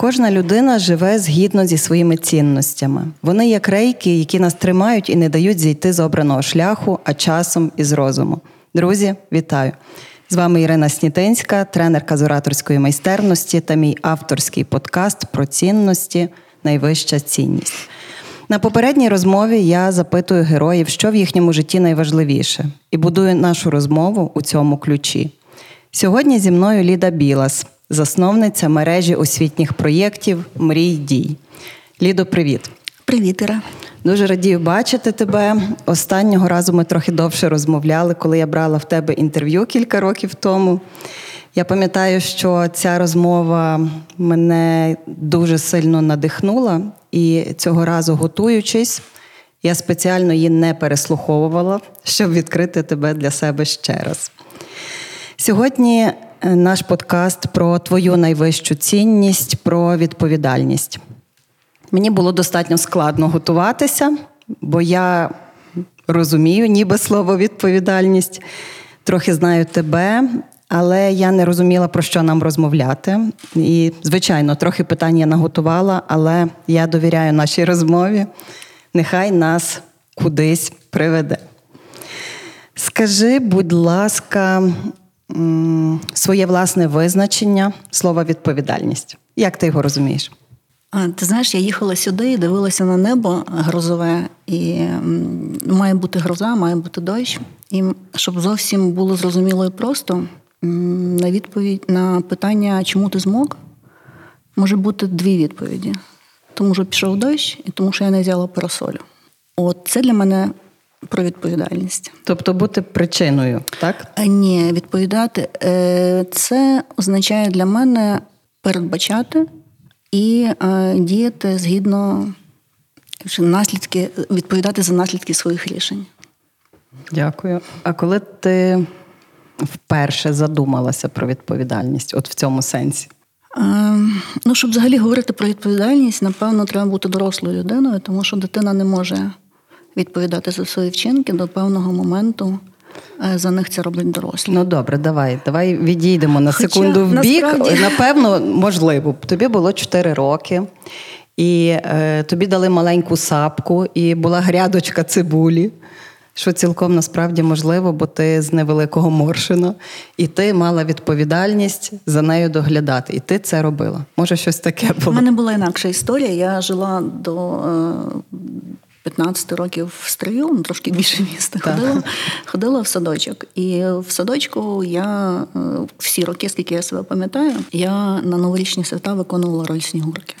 Кожна людина живе згідно зі своїми цінностями. Вони як рейки, які нас тримають і не дають зійти з обраного шляху, а часом із розуму. Друзі, вітаю! З вами Ірина Снітинська, тренерка з ораторської майстерності та мій авторський подкаст про цінності Найвища цінність. На попередній розмові я запитую героїв, що в їхньому житті найважливіше, і будую нашу розмову у цьому ключі. Сьогодні зі мною Ліда Білас, засновниця мережі освітніх проєктів Мрій дій. Лідо, привіт. Привіт, Іра. Дуже радію бачити тебе. Останнього разу ми трохи довше розмовляли, коли я брала в тебе інтерв'ю кілька років тому. Я пам'ятаю, що ця розмова мене дуже сильно надихнула, і цього разу, готуючись, я спеціально її не переслуховувала, щоб відкрити тебе для себе ще раз. Сьогодні наш подкаст про твою найвищу цінність, про відповідальність. Мені було достатньо складно готуватися, бо я розумію, ніби слово відповідальність, трохи знаю тебе, але я не розуміла, про що нам розмовляти. І, звичайно, трохи питань я наготувала, але я довіряю нашій розмові. Нехай нас кудись приведе. Скажи, будь ласка, своє власне визначення слова відповідальність. Як ти його розумієш? Ти знаєш, я їхала сюди і дивилася на небо грозове, і має бути гроза, має бути дощ. І щоб зовсім було зрозуміло і просто, на відповідь на питання, чому ти змог, може бути дві відповіді: тому що пішов дощ, і тому що я не взяла парасолю. От це для мене про відповідальність. Тобто бути причиною, так? Е, ні, відповідати е, це означає для мене передбачати і е, діяти згідно наслідки, відповідати за наслідки своїх рішень. Дякую. А коли ти вперше задумалася про відповідальність, от в цьому сенсі? Ну, щоб взагалі говорити про відповідальність, напевно, треба бути дорослою людиною, тому що дитина не може відповідати за свої вчинки до певного моменту. Е, за них це роблять дорослі. Ну добре, давай. Давай відійдемо на Хоча, секунду в бік. Насправді... Напевно, можливо, тобі було 4 роки, і е, тобі дали маленьку сапку, і була грядочка цибулі. Що цілком насправді можливо, бо ти з невеликого моршина, і ти мала відповідальність за нею доглядати, і ти це робила. Може, щось таке було? У мене була інакша історія. Я жила до е, 15 років в стрию, ну, трошки більше міста, ходила ходила в садочок. І в садочку я е, всі роки, скільки я себе пам'ятаю, я на новорічні свята виконувала роль снігурки.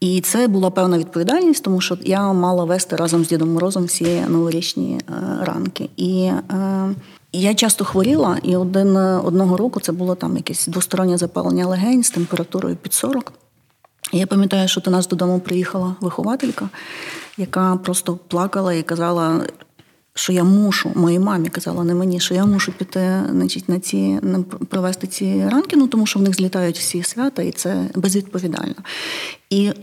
І це була певна відповідальність, тому що я мала вести разом з Дідом Морозом всі новорічні е, ранки. І е, я часто хворіла, і один одного року це було там якесь двостороннє запалення легень з температурою під 40. Я пам'ятаю, що до нас додому приїхала вихователька, яка просто плакала і казала, що я мушу, моїй мамі казала, не мені, що я мушу піти значить, на ці на провести ці ранки, ну тому що в них злітають всі свята, і це безвідповідально. І е,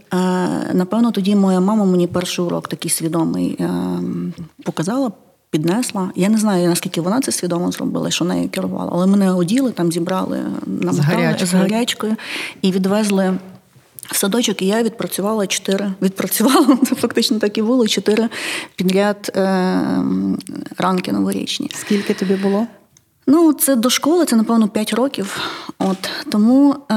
напевно тоді моя мама мені перший урок такий свідомий е, показала. Піднесла. Я не знаю, наскільки вона це свідомо зробила, що нею керувала, але мене оділи, там зібрали на з з гарячкою і відвезли в садочок і я відпрацювала чотири. Відпрацювала це фактично так і було чотири підряд е, ранки новорічні. Скільки тобі було? Ну, це до школи, це напевно 5 років. От тому е,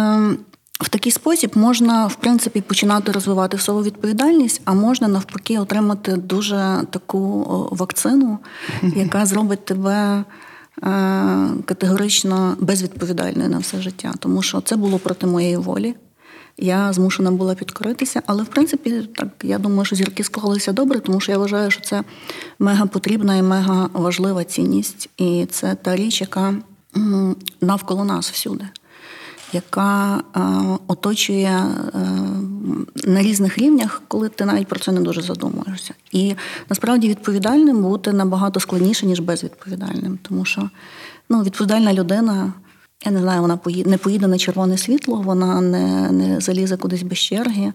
в такий спосіб можна в принципі починати розвивати свою відповідальність, а можна навпаки отримати дуже таку вакцину, яка зробить тебе. категорично безвідповідальною на все життя, тому що це було проти моєї волі. Я змушена була підкоритися, але в принципі, так я думаю, що зірки склалися добре, тому що я вважаю, що це мега потрібна і мега важлива цінність, і це та річ, яка навколо нас всюди яка е, оточує е, на різних рівнях, коли ти навіть про це не дуже задумуєшся. І насправді відповідальним бути набагато складніше, ніж безвідповідальним. Тому що ну, відповідальна людина, я не знаю, вона поїде, не поїде на червоне світло, вона не не залізе кудись без черги.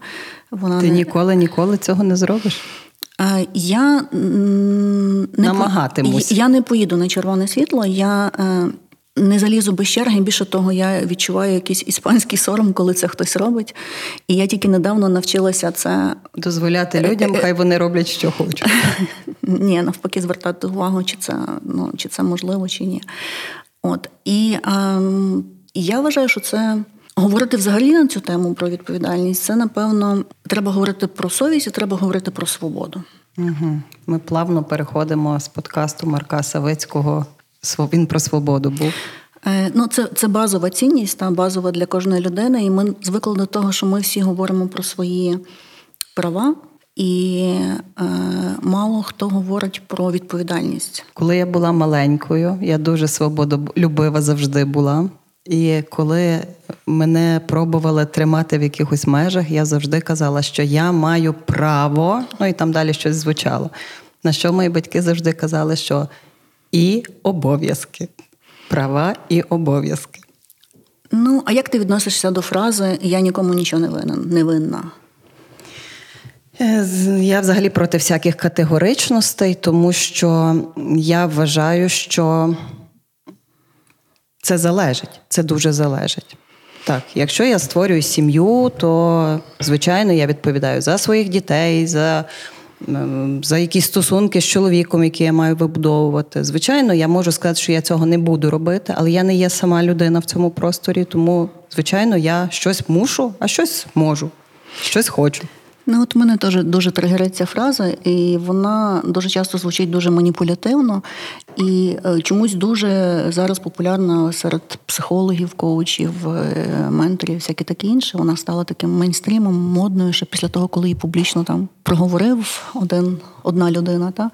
Вона Ти не... ніколи ніколи цього не зробиш? Е, я не Намагатимусь. Я не поїду на червоне світло. Я не залізу без черги. Більше того, я відчуваю якийсь іспанський сором, коли це хтось робить. І я тільки недавно навчилася це дозволяти людям, хай вони роблять, що хочуть. Ні, навпаки, звертати увагу, чи це ну, чи це можливо, чи ні. От і ем, я вважаю, що це. Говорити взагалі на цю тему про відповідальність, це напевно треба говорити про совість і треба говорити про свободу. Угу. Ми плавно переходимо з подкасту Марка Савицького він про свободу був. Е, ну, це це базова цінність, та базова для кожної людини. І ми звикли до того, що ми всі говоримо про свої права, і е, мало хто говорить про відповідальність. Коли я була маленькою, я дуже свободолюбива завжди була. І коли мене пробували тримати в якихось межах, я завжди казала, що я маю право, ну і там далі щось звучало. На що мої батьки завжди казали, що і обов'язки. Права і обов'язки. Ну, а як ти відносишся до фрази Я нікому нічого не винен, не винна? Е, я взагалі проти всяких категоричностей, тому що я вважаю, що це залежить, це дуже залежить. Так, якщо я створюю сім'ю, то звичайно я відповідаю за своїх дітей, за за якісь стосунки з чоловіком, які я маю вибудовувати. Звичайно, я можу сказати, що я цього не буду робити, але я не є сама людина в цьому просторі, тому, звичайно, я щось мушу, а щось можу, щось хочу. Ну, от мене теж дуже тригерить ця фраза, і вона дуже часто звучить дуже маніпулятивно і е, чомусь дуже зараз популярна серед психологів, коучів, е, менторів, всяке таке інше. Вона стала таким мейнстрімом, модною ще після того, коли її публічно там проговорив один одна людина. Та?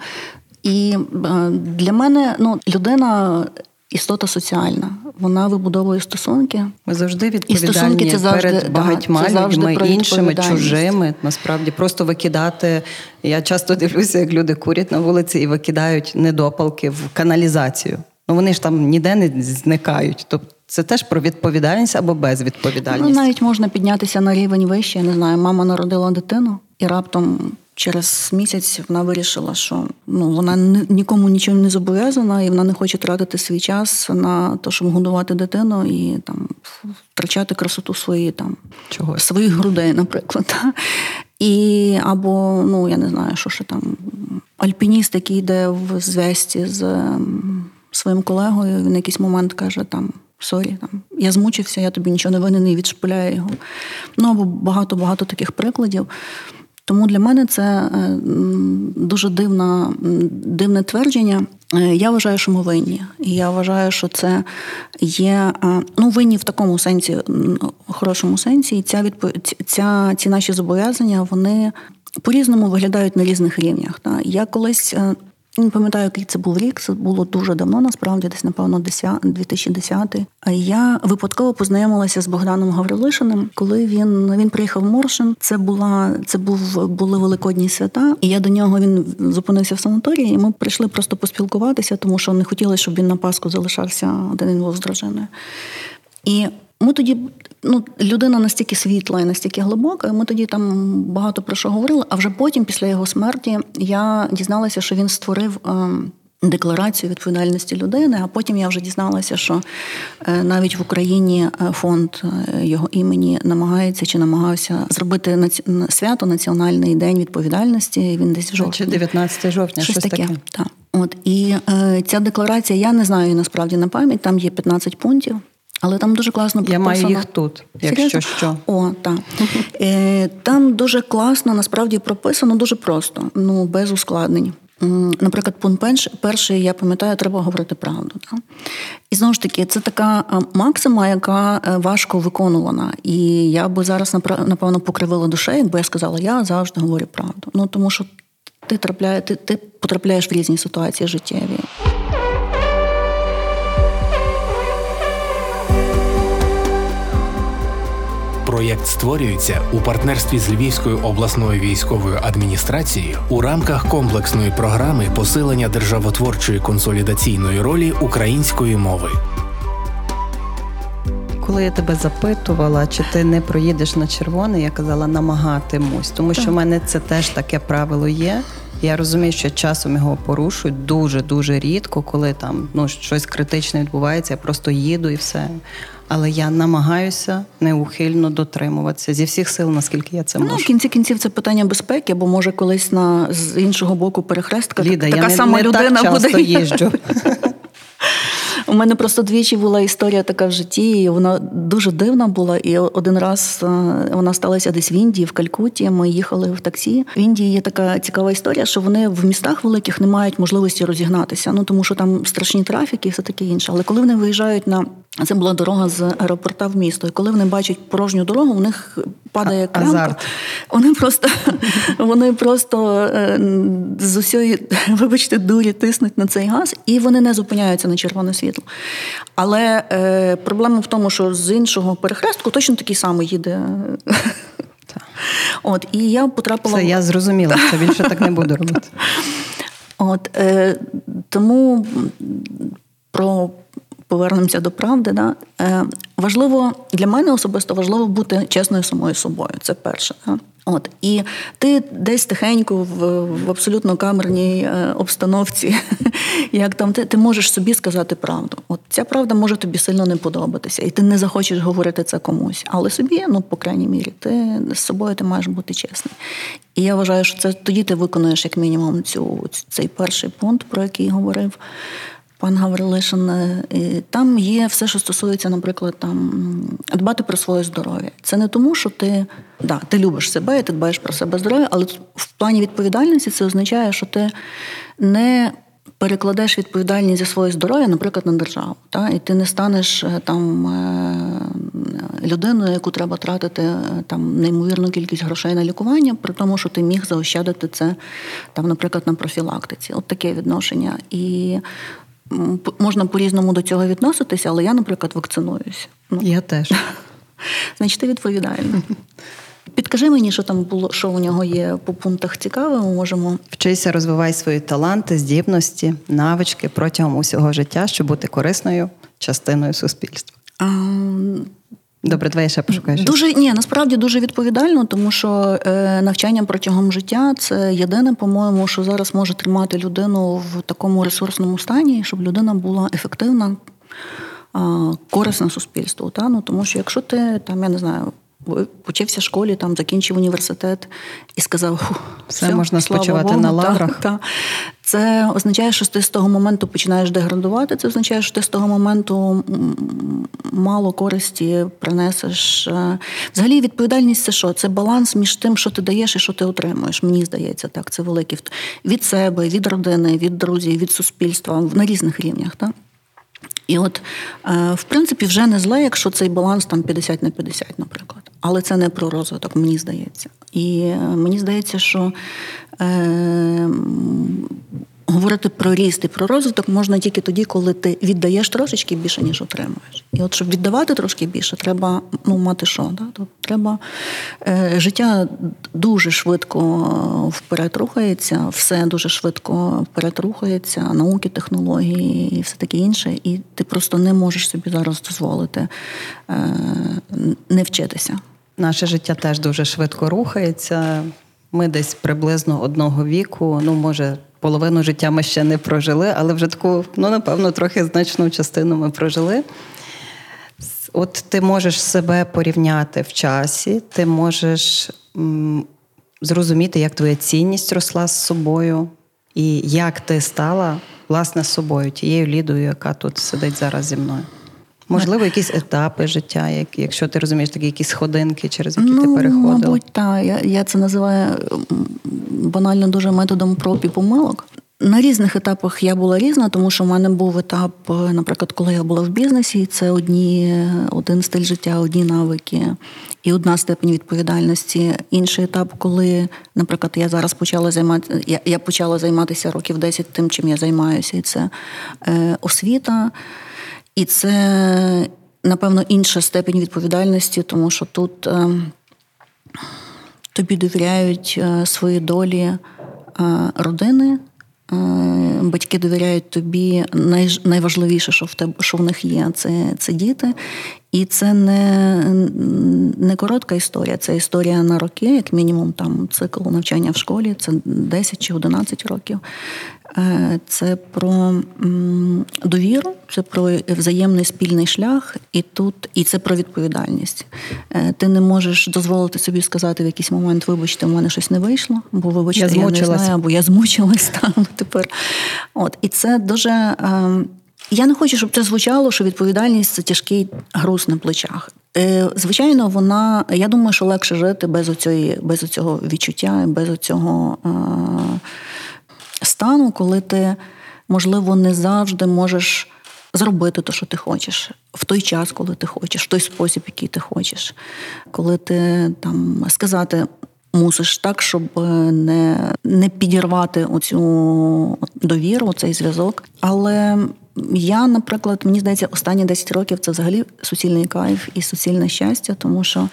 І е, для мене ну, людина істота соціальна. Вона вибудовує стосунки. Ми завжди відповідальні це завжди, перед багатьма да, людьми, іншими, чужими. Насправді просто викидати. Я часто дивлюся, як люди курять на вулиці і викидають недопалки в каналізацію. Ну вони ж там ніде не зникають. Тобто це теж про відповідальність або безвідповідальність. Ну, навіть можна піднятися на рівень вище. Я не знаю, мама народила дитину і раптом Через місяць вона вирішила, що ну вона нікому нічого не зобов'язана, і вона не хоче тратити свій час на те, щоб годувати дитину і там втрачати красоту свої там Чого? своїх грудей, наприклад. І або, ну я не знаю, що ще там альпініст, який йде в зв'язці з своїм колегою, він в якийсь момент каже там. Sorry, там я змучився, я тобі нічого не винен і відшпиляє його. Ну або багато-багато таких прикладів. Тому для мене це е, дуже дивна, дивне твердження. Е, я вважаю, що ми винні. Я вважаю, що це є е, ну винні в такому сенсі, хорошому сенсі. І ця відповідь, ця ці наші зобов'язання вони по-різному виглядають на різних рівнях. Я колись не пам'ятаю, який це був рік. Це було дуже давно, насправді, десь, напевно, 2010. А я випадково познайомилася з Богданом Гаврилишиним, коли він він приїхав в Моршин. Це була це був були великодні свята, і я до нього він зупинився в санаторії. і Ми прийшли просто поспілкуватися, тому що не хотіли, щоб він на Пасху залишався один він з дружиною. І ми тоді, ну, людина настільки світла і настільки глибока, і ми тоді там багато про що говорили. А вже потім, після його смерті, я дізналася, що він створив. Ем, декларацію відповідальності людини, а потім я вже дізналася, що е, навіть в Україні е, фонд е, його імені намагається чи намагався зробити свято Національний день відповідальності. Він десь в жовтні. Чи 19 жовтня, щось, щось таке. таке. Так. От і е, ця декларація, я не знаю насправді на пам'ять. Там є 15 пунктів. Але там дуже класно прописано. Я маю їх тут, якщо що. О, так. Е, Там дуже класно, насправді прописано, дуже просто, ну без ускладнень. Наприклад, пункт перший, я пам'ятаю, треба говорити правду. Так? І знову ж таки, це така максима, яка е, важко виконувана. І я би зараз напевно покривила душею, якби я сказала, я завжди говорю правду. Ну тому що ти трапляє, ти, ти потрапляєш в різні ситуації життєві. Проєкт створюється у партнерстві з Львівською обласною військовою адміністрацією у рамках комплексної програми посилення державотворчої консолідаційної ролі української мови. Коли я тебе запитувала, чи ти не проїдеш на червоне, я казала намагатимусь, тому що в мене це теж таке правило є. Я розумію, що часом його порушують дуже дуже рідко, коли там ну щось критичне відбувається. Я просто їду і все але я намагаюся неухильно дотримуватися зі всіх сил, наскільки я це можу. Ну, в кінці кінців це питання безпеки, бо може колись на з іншого боку перехрестка Ліда, така не, сама не, людина так часто буде їжджу. У мене просто двічі була історія така в житті, і вона дуже дивна була. І один раз е, вона сталася десь в Індії, в Калькутті. Ми їхали в таксі. В Індії є така цікава історія, що вони в містах великих не мають можливості розігнатися. Ну тому що там страшні трафіки і все таке інше. Але коли вони виїжджають на це була дорога з аеропорта в місто. І коли вони бачать порожню дорогу, у них падає клямка. Вони просто вони просто е, з усієї, вибачте, дурі тиснуть на цей газ, і вони не зупиняються на червоне світло. Але е, проблема в тому, що з іншого перехрестку точно такий самий їде. От, і я потрапила... Це я зрозуміла, що більше так не буду робити. От, е, Тому про повернемося до правди. Да? Е, Важливо для мене особисто важливо бути чесною самою собою. Це перше. Да? От і ти десь тихенько в в абсолютно камерній е, обстановці, як там ти ти можеш собі сказати правду. От ця правда може тобі сильно не подобатися, і ти не захочеш говорити це комусь. Але собі, ну по крайній мірі, ти з собою ти маєш бути чесний. І я вважаю, що це тоді ти виконуєш як мінімум цю цей перший пункт, про який говорив пан Гаврилишин, е, там є все, що стосується, наприклад, там дбати про своє здоров'я. Це не тому, що ти да, ти любиш себе, і ти дбаєш про себе здоров'я, але в плані відповідальності це означає, що ти не перекладеш відповідальність за своє здоров'я, наприклад, на державу. Та? І ти не станеш е, там е, людиною, яку треба тратити там неймовірну кількість грошей на лікування, при тому, що ти міг заощадити це там, наприклад, на профілактиці. От таке відношення. І можна по-різному до цього відноситися, але я, наприклад, вакцинуюся. Ну. Я теж. Значить, ти відповідальна. Підкажи мені, що там було, що у нього є по пунктах цікаве, ми можемо. Вчися, розвивай свої таланти, здібності, навички протягом усього життя, щоб бути корисною частиною суспільства. А, Добре, давай ще пошукаю. Дуже ні, насправді дуже відповідально, тому що е, навчання протягом життя це єдине, по-моєму, що зараз може тримати людину в такому ресурсному стані, щоб людина була ефективна, е, корисна суспільству. Та? Ну, Тому що якщо ти там, я не знаю, Почився в школі, там закінчив університет і сказав, все, все можна спочивати Богу, на лаврах. Та, та. Це означає, що ти з того моменту починаєш деградувати. Це означає, що ти з того моменту мало користі принесеш. Е, взагалі, відповідальність це що? Це баланс між тим, що ти даєш і що ти отримуєш. Мені здається, так це великий від себе, від родини, від друзів, від суспільства на різних рівнях. Так? І от, е, в принципі, вже не зле, якщо цей баланс там 50 на 50, наприклад. Але це не про розвиток, мені здається. І е, мені здається, що е, говорити про ріст і про розвиток можна тільки тоді, коли ти віддаєш трошечки більше, ніж отримуєш. І от щоб віддавати трошки більше, треба ну, мати що? Да? Тобто треба е, життя дуже швидко вперед рухається, все дуже швидко вперед рухається, науки, технології і все таке інше. І ти просто не можеш собі зараз дозволити е, не вчитися. Наше життя теж дуже швидко рухається. Ми десь приблизно одного віку, ну може половину життя ми ще не прожили, але вже таку, ну, напевно, трохи значну частину ми прожили. От ти можеш себе порівняти в часі, ти можеш м, зрозуміти, як твоя цінність росла з собою, і як ти стала власне собою, тією лідою, яка тут сидить зараз зі мною. Можливо, якісь етапи життя, як, якщо ти розумієш такі якісь сходинки, через які ну, ти переходила? Мабуть, так. Я я це називаю банально дуже методом проб і помилок. На різних етапах я була різна, тому що в мене був етап, наприклад, коли я була в бізнесі, і це одні, один стиль життя, одні навики і одна степень відповідальності. Інший етап, коли, наприклад, я зараз почала займатися, я, я почала займатися років 10 тим, чим я займаюся, і це е, освіта, і це, напевно, інша степень відповідальності, тому що тут е, тобі довіряють е, свої долі е, родини. Батьки довіряють тобі найважливіше, що в тебе що в них є, це це діти. І це не не коротка історія, це історія на роки, як мінімум, там цикл навчання в школі, це 10 чи 11 років. Е, це про довіру, це про взаємний спільний шлях, і тут і це про відповідальність. Е, ти не можеш дозволити собі сказати в якийсь момент, вибачте, у мене щось не вийшло, бо вибачте, я, я не знаю, або я змучилась там тепер. От і це дуже. Ем, я не хочу, щоб це звучало, що відповідальність це тяжкий груз на плечах. Е, звичайно, вона. Я думаю, що легше жити без оцієї, без оцього відчуття, без оцього е, стану, коли ти, можливо, не завжди можеш зробити те, що ти хочеш, в той час, коли ти хочеш, в той спосіб, який ти хочеш, коли ти там сказати. Мусиш так, щоб не не підірвати оцю довіру, цей зв'язок. Але я, наприклад, мені здається, останні 10 років це взагалі суцільний кайф і суцільне щастя, тому що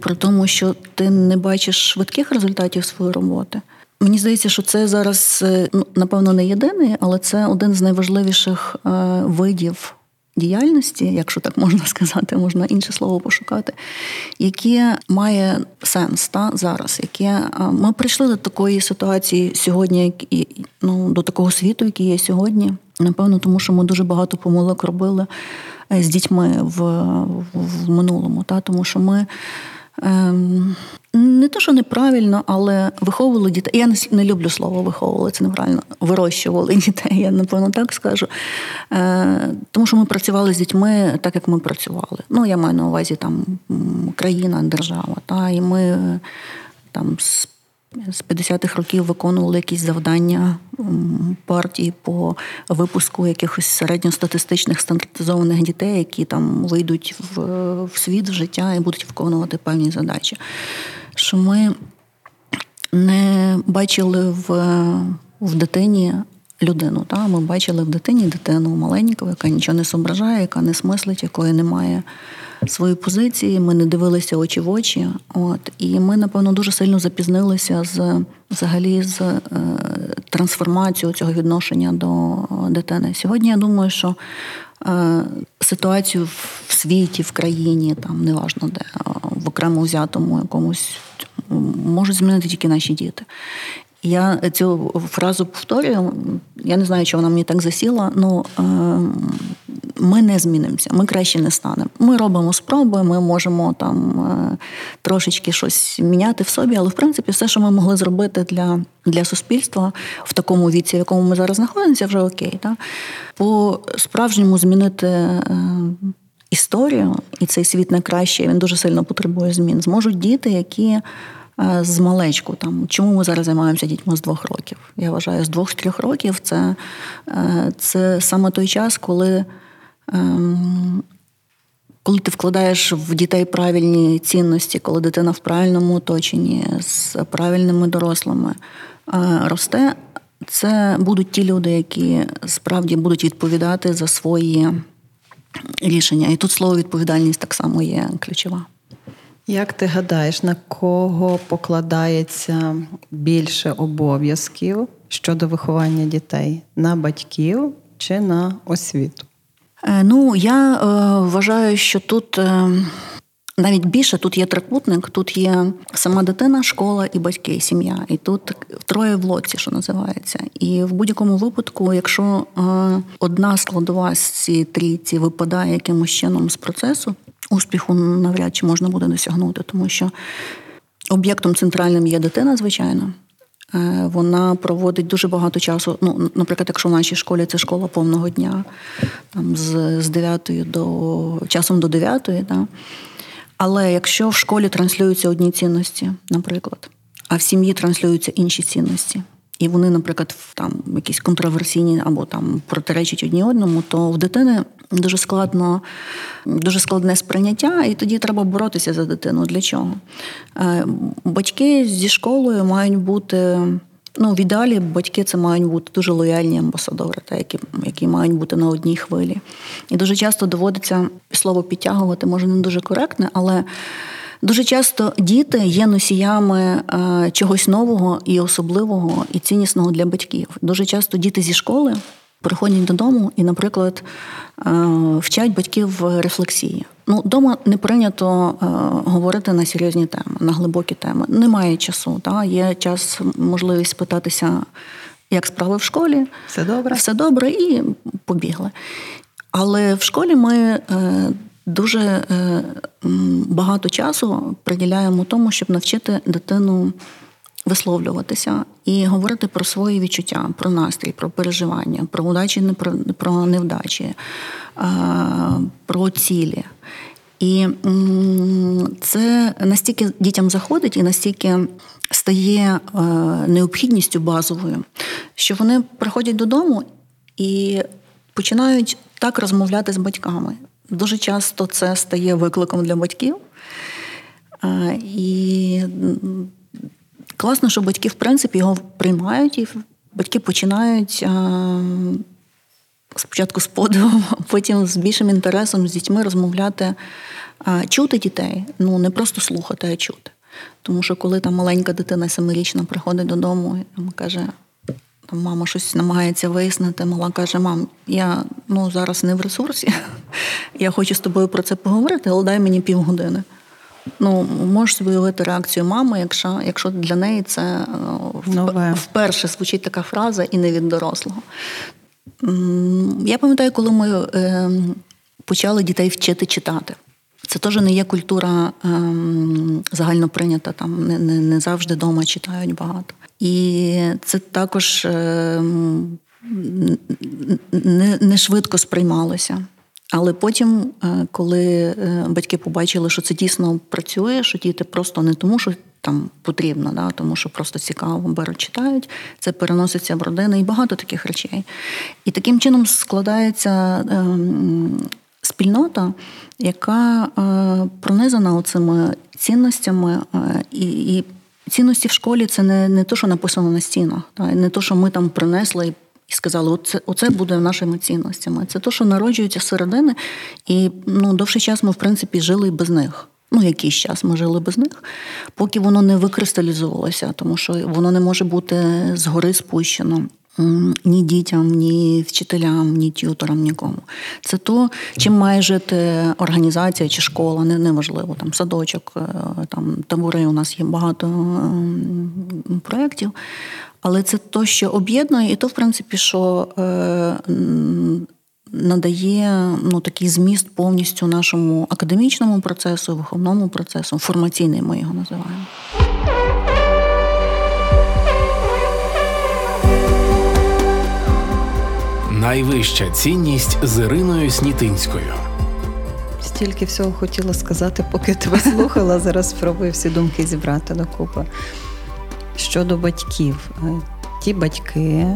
при тому, що ти не бачиш швидких результатів своєї роботи. Мені здається, що це зараз е, ну, напевно не єдиний, але це один з найважливіших е, видів діяльності, якщо так можна сказати, можна інше слово пошукати, яке має сенс та зараз. Яке ми прийшли до такої ситуації сьогодні, ну до такого світу, який є сьогодні. Напевно, тому що ми дуже багато помилок робили е, з дітьми в в минулому. Та? Тому що ми ем, не те, що неправильно, але виховували дітей. Я не, не люблю слово виховували, це неправильно. Вирощували дітей, я напевно так скажу. Е, Тому що ми працювали з дітьми так, як ми працювали. Ну, я маю на увазі там країна, держава. Та? І ми там з з 50-х років виконували якісь завдання партії по випуску якихось середньостатистичних стандартизованих дітей, які там вийдуть в, в світ в життя і будуть виконувати певні задачі. Що ми не бачили в, в дитині. Людину, та ми бачили в дитині дитину маленьку, яка нічого не зображає, яка не смислить, якої немає свої позиції, ми не дивилися очі в очі. От і ми, напевно, дуже сильно запізнилися з взагалі з е, трансформацією цього відношення до дитини. Сьогодні я думаю, що е, ситуацію в світі, в країні, там неважно де в окремо взятому якомусь можуть змінити тільки наші діти. Я цю фразу повторюю, я не знаю, чи вона мені так засіла. Ну ми не змінимося, ми краще не станемо. Ми робимо спроби, ми можемо там е, трошечки щось міняти в собі, але в принципі все, що ми могли зробити для для суспільства в такому віці, в якому ми зараз знаходимося, вже окей. Так? По справжньому змінити. Е, історію, і цей світ не краще, він дуже сильно потребує змін. Зможуть діти, які з малечку там чому ми зараз займаємося дітьми з двох років? Я вважаю, з двох-трьох років це, це саме той час, коли Ем, коли ти вкладаєш в дітей правильні цінності, коли дитина в правильному оточенні з правильними дорослими е, росте, це будуть ті люди, які справді будуть відповідати за свої рішення. І тут слово відповідальність так само є ключова. Як ти гадаєш, на кого покладається більше обов'язків щодо виховання дітей? На батьків чи на освіту? Е, ну, я е, вважаю, що тут. Е, навіть більше тут є трикутник, тут є сама дитина, школа і батьки, і сім'я. І тут троє в лодці, що називається. І в будь-якому випадку, якщо е, одна складова з цієї трійці випадає якимось чином з процесу, успіху навряд чи можна буде досягнути, тому що об'єктом центральним є дитина, звичайно. Е, вона проводить дуже багато часу. Ну, наприклад, якщо в нашій школі це школа повного дня, там з з 9 до часом до 9, да? але якщо в школі транслюються одні цінності, наприклад, а в сім'ї транслюються інші цінності, і вони, наприклад, там якісь контроверсійні або там протиречать одні одному, то в дитини дуже складно, дуже складне сприйняття, і тоді треба боротися за дитину. Для чого? Е, батьки зі школою мають бути. Ну, в ідеалі батьки це мають бути дуже лояльні амбасадори, та, які які мають бути на одній хвилі. І дуже часто доводиться слово підтягувати, може не дуже коректне, але Дуже часто діти є носіями е, чогось нового і особливого і ціннісного для батьків. Дуже часто діти зі школи приходять додому і, наприклад, е, вчать батьків рефлексії. Ну, Дома не прийнято е, говорити на серйозні теми, на глибокі теми. Немає часу. Та? Є час, можливість питатися, як справи в школі, все добре, все добре, і побігли. Але в школі ми дуже е, багато часу приділяємо тому, щоб навчити дитину висловлюватися і говорити про свої відчуття, про настрій, про переживання, про удачі, про невдачі, про цілі. І це настільки дітям заходить і настільки стає е, необхідністю базовою, що вони приходять додому і починають так розмовляти з батьками. Дуже часто це стає викликом для батьків. І класно, що батьки, в принципі, його приймають, і батьки починають спочатку з подивом, а потім з більшим інтересом з дітьми розмовляти, чути дітей, ну не просто слухати, а чути. Тому що коли там маленька дитина семирічна приходить додому і каже, там мама щось намагається вияснити. Мала каже: Мам, я ну зараз не в ресурсі, я хочу з тобою про це поговорити, але дай мені півгодини. Ну, можеш собі уявити реакцію мами, якщо якщо для неї це е, Нове. вперше звучить така фраза і не від дорослого. Я пам'ятаю, коли ми е, почали дітей вчити читати. Це теж не є культура ем, загально прийнята, там не, не, не завжди вдома читають багато. І це також ем, не, не швидко сприймалося. Але потім, е, коли е, батьки побачили, що це дійсно працює, що діти просто не тому, що там потрібно, да, тому що просто цікаво беруть, читають, це переноситься в родини і багато таких речей. І таким чином складається спільнота, яка е, пронизана оцими цінностями і. Цінності в школі це не не то, що написано на стінах, не то, що ми там принесли і сказали, оце оце буде нашими цінностями. Це то, що народжується середини, і ну, довший час ми, в принципі, жили без них. Ну, якийсь час ми жили без них, поки воно не викристалізувалося, тому що воно не може бути згори спущено ні дітям, ні вчителям, ні тюторам, нікому. Це то, чим має жити організація чи школа, не неважливо, там садочок, е, там табори. У нас є багато проєктів. Але це то, що об'єднує, і то, в принципі, що е, надає ну, такий зміст повністю нашому академічному процесу, виховному процесу, формаційний ми його називаємо. Найвища цінність з Іриною Снітинською. Стільки всього хотіла сказати, поки тебе слухала. Зараз спробую всі думки зібрати докупи. Щодо батьків, е, ті батьки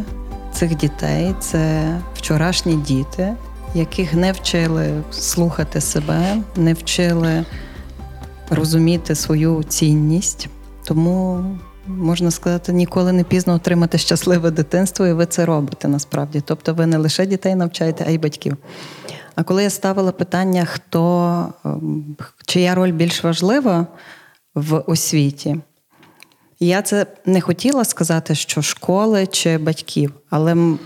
цих дітей це вчорашні діти, яких не вчили слухати себе, не вчили розуміти свою цінність. Тому можна сказати, ніколи не пізно отримати щасливе дитинство, і ви це робите насправді. Тобто ви не лише дітей навчаєте, а й батьків. А коли я ставила питання, хто ем, чия роль більш важлива в освіті, я це не хотіла сказати, що школи чи батьків, але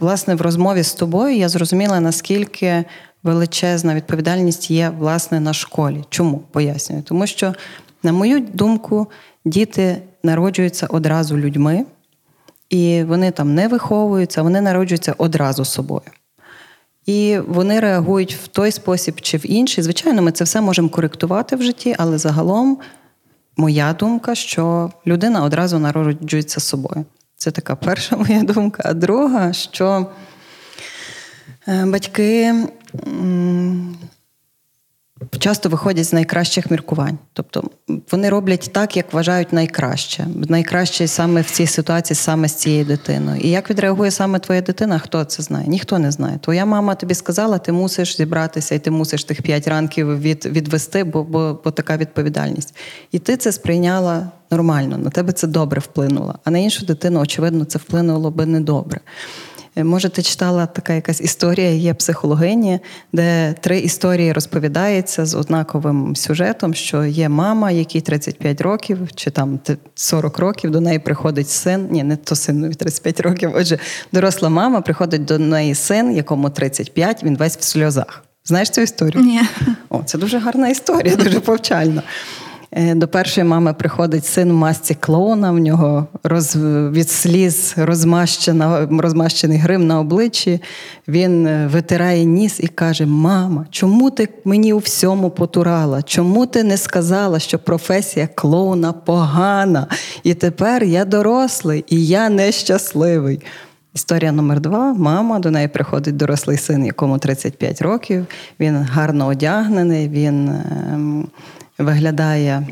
власне в розмові з тобою я зрозуміла, наскільки величезна відповідальність є власне на школі. Чому пояснюю? Тому що, на мою думку, діти народжуються одразу людьми, і вони там не виховуються, вони народжуються одразу собою. І вони реагують в той спосіб чи в інший. Звичайно, ми це все можемо коректувати в житті, але загалом моя думка, що людина одразу народжується собою. Це така перша моя думка. А друга, що е, батьки часто виходять з найкращих міркувань. Тобто вони роблять так, як вважають найкраще. Найкраще саме в цій ситуації, саме з цією дитиною. І як відреагує саме твоя дитина, хто це знає? Ніхто не знає. Твоя мама тобі сказала, ти мусиш зібратися, і ти мусиш тих п'ять ранків від, відвести, бо, бо, бо така відповідальність. І ти це сприйняла нормально, на тебе це добре вплинуло. А на іншу дитину, очевидно, це вплинуло би недобре. Е, може, ти читала така якась історія, є психологині, де три історії розповідаються з однаковим сюжетом, що є мама, якій 35 років, чи там 40 років, до неї приходить син. Ні, не то син 35 років. Отже, доросла мама приходить до неї син, якому 35, він весь в сльозах. Знаєш цю історію? Ні. О, це дуже гарна історія, дуже повчальна. Е, до першої мами приходить син в масці клоуна, в нього роз, від сліз розмащений грим на обличчі. Він е, витирає ніс і каже: Мама, чому ти мені у всьому потурала? Чому ти не сказала, що професія клоуна погана? І тепер я дорослий і я нещасливий. Історія номер два. Мама до неї приходить дорослий син, якому 35 років. Він гарно одягнений. він... Виглядає,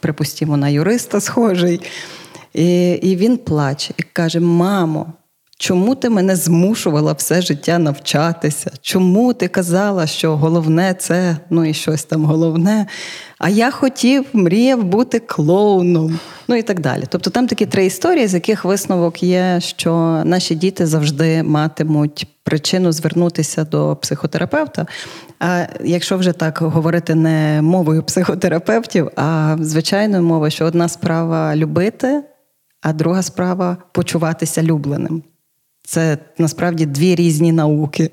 припустімо, на юриста схожий. І і він плаче і каже: Мамо, чому ти мене змушувала все життя навчатися? Чому ти казала, що головне це ну і щось там головне? А я хотів, мріяв бути клоуном, ну і так далі. Тобто там такі три історії, з яких висновок є, що наші діти завжди матимуть причину звернутися до психотерапевта. А якщо вже так говорити не мовою психотерапевтів, а звичайною мовою, що одна справа любити, а друга справа почуватися любленим. Це насправді дві різні науки.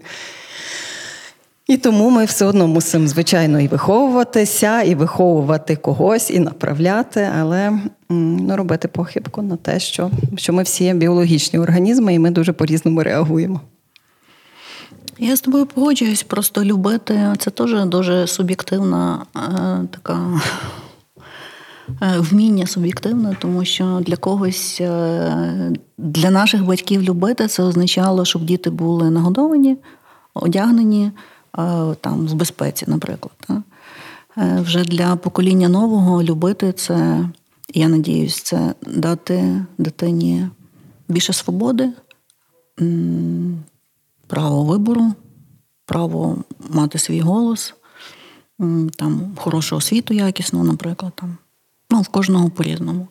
І тому ми все одно мусимо, звичайно, і виховуватися, і виховувати когось, і направляти, але ну, робити похибку на те, що, що ми всі біологічні організми, і ми дуже по-різному реагуємо. Я з тобою погоджуюсь, просто любити це теж дуже суб'єктивна е, така вміння суб'єктивне, тому що для когось, е, для наших батьків любити це означало, щоб діти були нагодовані, одягнені там в безпеці, наприклад. Вже для покоління нового любити це, я надіюсь, це дати дитині більше свободи право вибору, право мати свій голос, там хорошу освіту якісну, наприклад. Там. Ну, В кожного по-різному.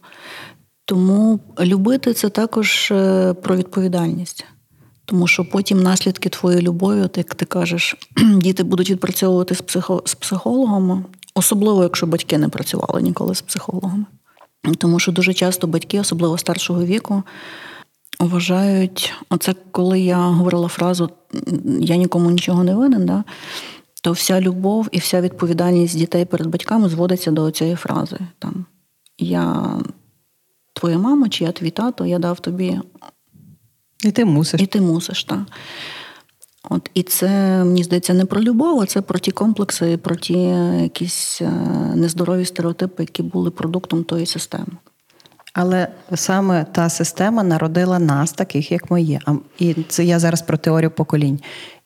Тому любити це також е, про відповідальність. Тому що потім наслідки твоєї любові, от як ти кажеш, діти будуть відпрацьовувати з психо, з психологами, особливо якщо батьки не працювали ніколи з психологами. Тому що дуже часто батьки, особливо старшого віку, вважають, оце коли я говорила фразу Я нікому нічого не винен, да, то вся любов і вся відповідальність дітей перед батьками зводиться до цієї фрази. Там, Я твоя мама, чи я твій тато, я дав тобі. І ти мусиш. І ти мусиш, так. От, І це, мені здається, не про любов, а це про ті комплекси, про ті якісь е, нездорові стереотипи, які були продуктом тої системи. Але саме та система народила нас, таких як ми є. І це я зараз про теорію поколінь.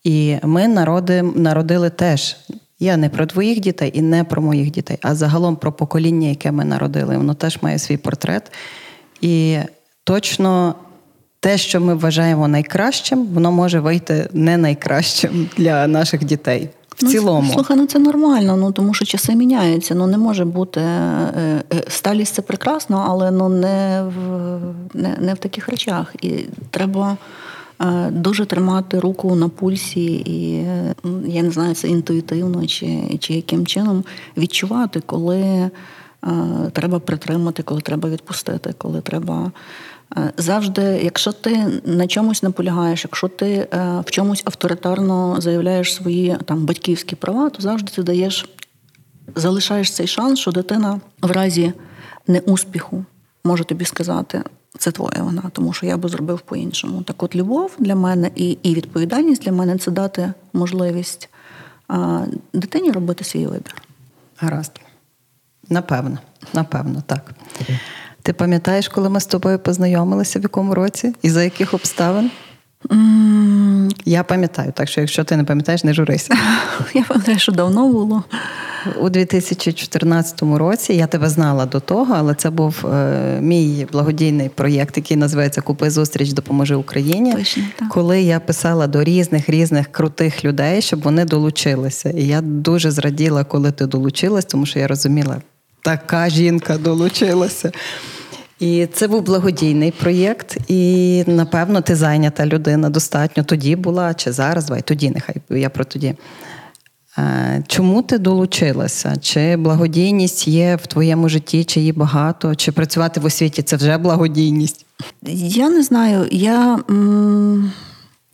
І ми народи, народили теж. Я не про твоїх дітей і не про моїх дітей, а загалом про покоління, яке ми народили. Воно теж має свій портрет. І точно те, що ми вважаємо найкращим, воно може вийти не найкращим для наших дітей в ну, цілому. Слухай, ну це нормально, ну тому що часи міняються. Ну не може бути е, е, сталість це прекрасно, але ну не в не, не в таких речах. І треба дуже тримати руку на пульсі, і я не знаю, це інтуїтивно чи, чи яким чином відчувати, коли треба притримати, коли треба відпустити, коли треба. Е, завжди, якщо ти на чомусь наполягаєш, якщо ти е, в чомусь авторитарно заявляєш свої там батьківські права, то завжди ти даєш, залишаєш цей шанс, що дитина в разі неуспіху може тобі сказати, це твоя вона, тому що я би зробив по-іншому. Так, от любов для мене і і відповідальність для мене це дати можливість а, дитині робити свій вибір. Гаразд. Напевно, напевно, так. Ти пам'ятаєш, коли ми з тобою познайомилися, в якому році і за яких обставин? Я пам'ятаю, так що якщо ти не пам'ятаєш, не журися. Я пам'ятаю, що давно було. У 2014 році я тебе знала до того, але це був е, мій благодійний проєкт, який називається Купи зустріч допоможи Україні. Точно, так. Коли я писала до різних різних крутих людей, щоб вони долучилися. І я дуже зраділа, коли ти долучилась, тому що я розуміла, така жінка долучилася. І це був благодійний проєкт, і напевно ти зайнята людина достатньо тоді була чи зараз, давай тоді, нехай я про тоді. Е, чому ти долучилася? Чи благодійність є в твоєму житті, чи її багато, чи працювати в освіті це вже благодійність? Я не знаю. Я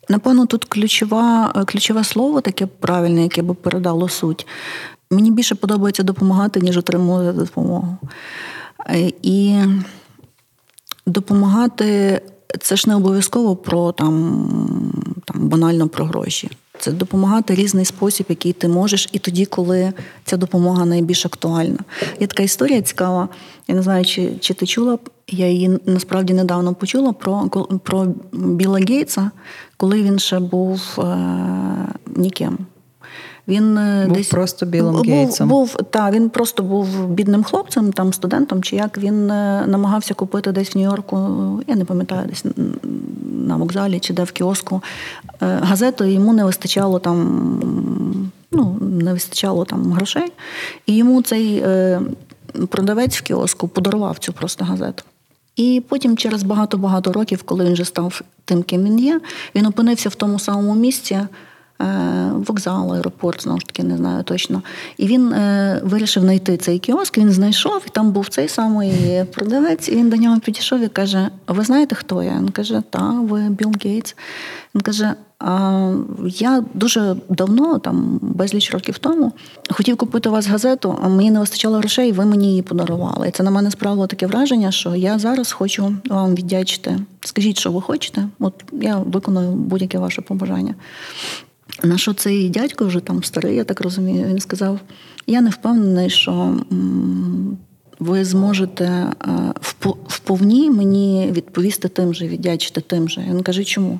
напевно тут ключова, ключове слово таке правильне, яке би передало суть. Мені більше подобається допомагати, ніж отримувати допомогу. Е, і допомагати це ж не обов'язково про там, там банально про гроші. Це допомагати різний спосіб, який ти можеш, і тоді, коли ця допомога найбільш актуальна. Є така історія цікава. Я не знаю, чи чи ти чула, я її насправді недавно почула про про Біла Гейтса, коли він ще був е, ніким. Він е, був десь просто білим був, гейтсом. Був та він просто був бідним хлопцем, там студентом, чи як він е, намагався купити десь в Нью-Йорку, я не пам'ятаю, десь на вокзалі чи де в кіоску е, газету. і Йому не вистачало там, ну не вистачало там грошей, і йому цей продавець в кіоску подарував цю просто газету. І потім, через багато-багато років, коли він вже став тим, ким він є, він опинився в тому самому місці. Е, вокзал, аеропорт, знову ж таки, не знаю точно. І він е, вирішив знайти цей кіоск, він знайшов, і там був цей самий продавець, і він до нього підійшов і каже: Ви знаєте, хто я? Він каже, та, ви Білл Гейтс. Він каже: а я дуже давно, там безліч років тому, хотів купити у вас газету, а мені не вистачало грошей, і ви мені її подарували. І це на мене справило таке враження, що я зараз хочу вам віддячити. Скажіть, що ви хочете, от я виконую будь-яке ваше побажання. На що цей дядько вже там старий, я так розумію, він сказав: я не впевнений, що ви зможете е, вповні мені відповісти тим же, віддячити тим же. Він каже, чому?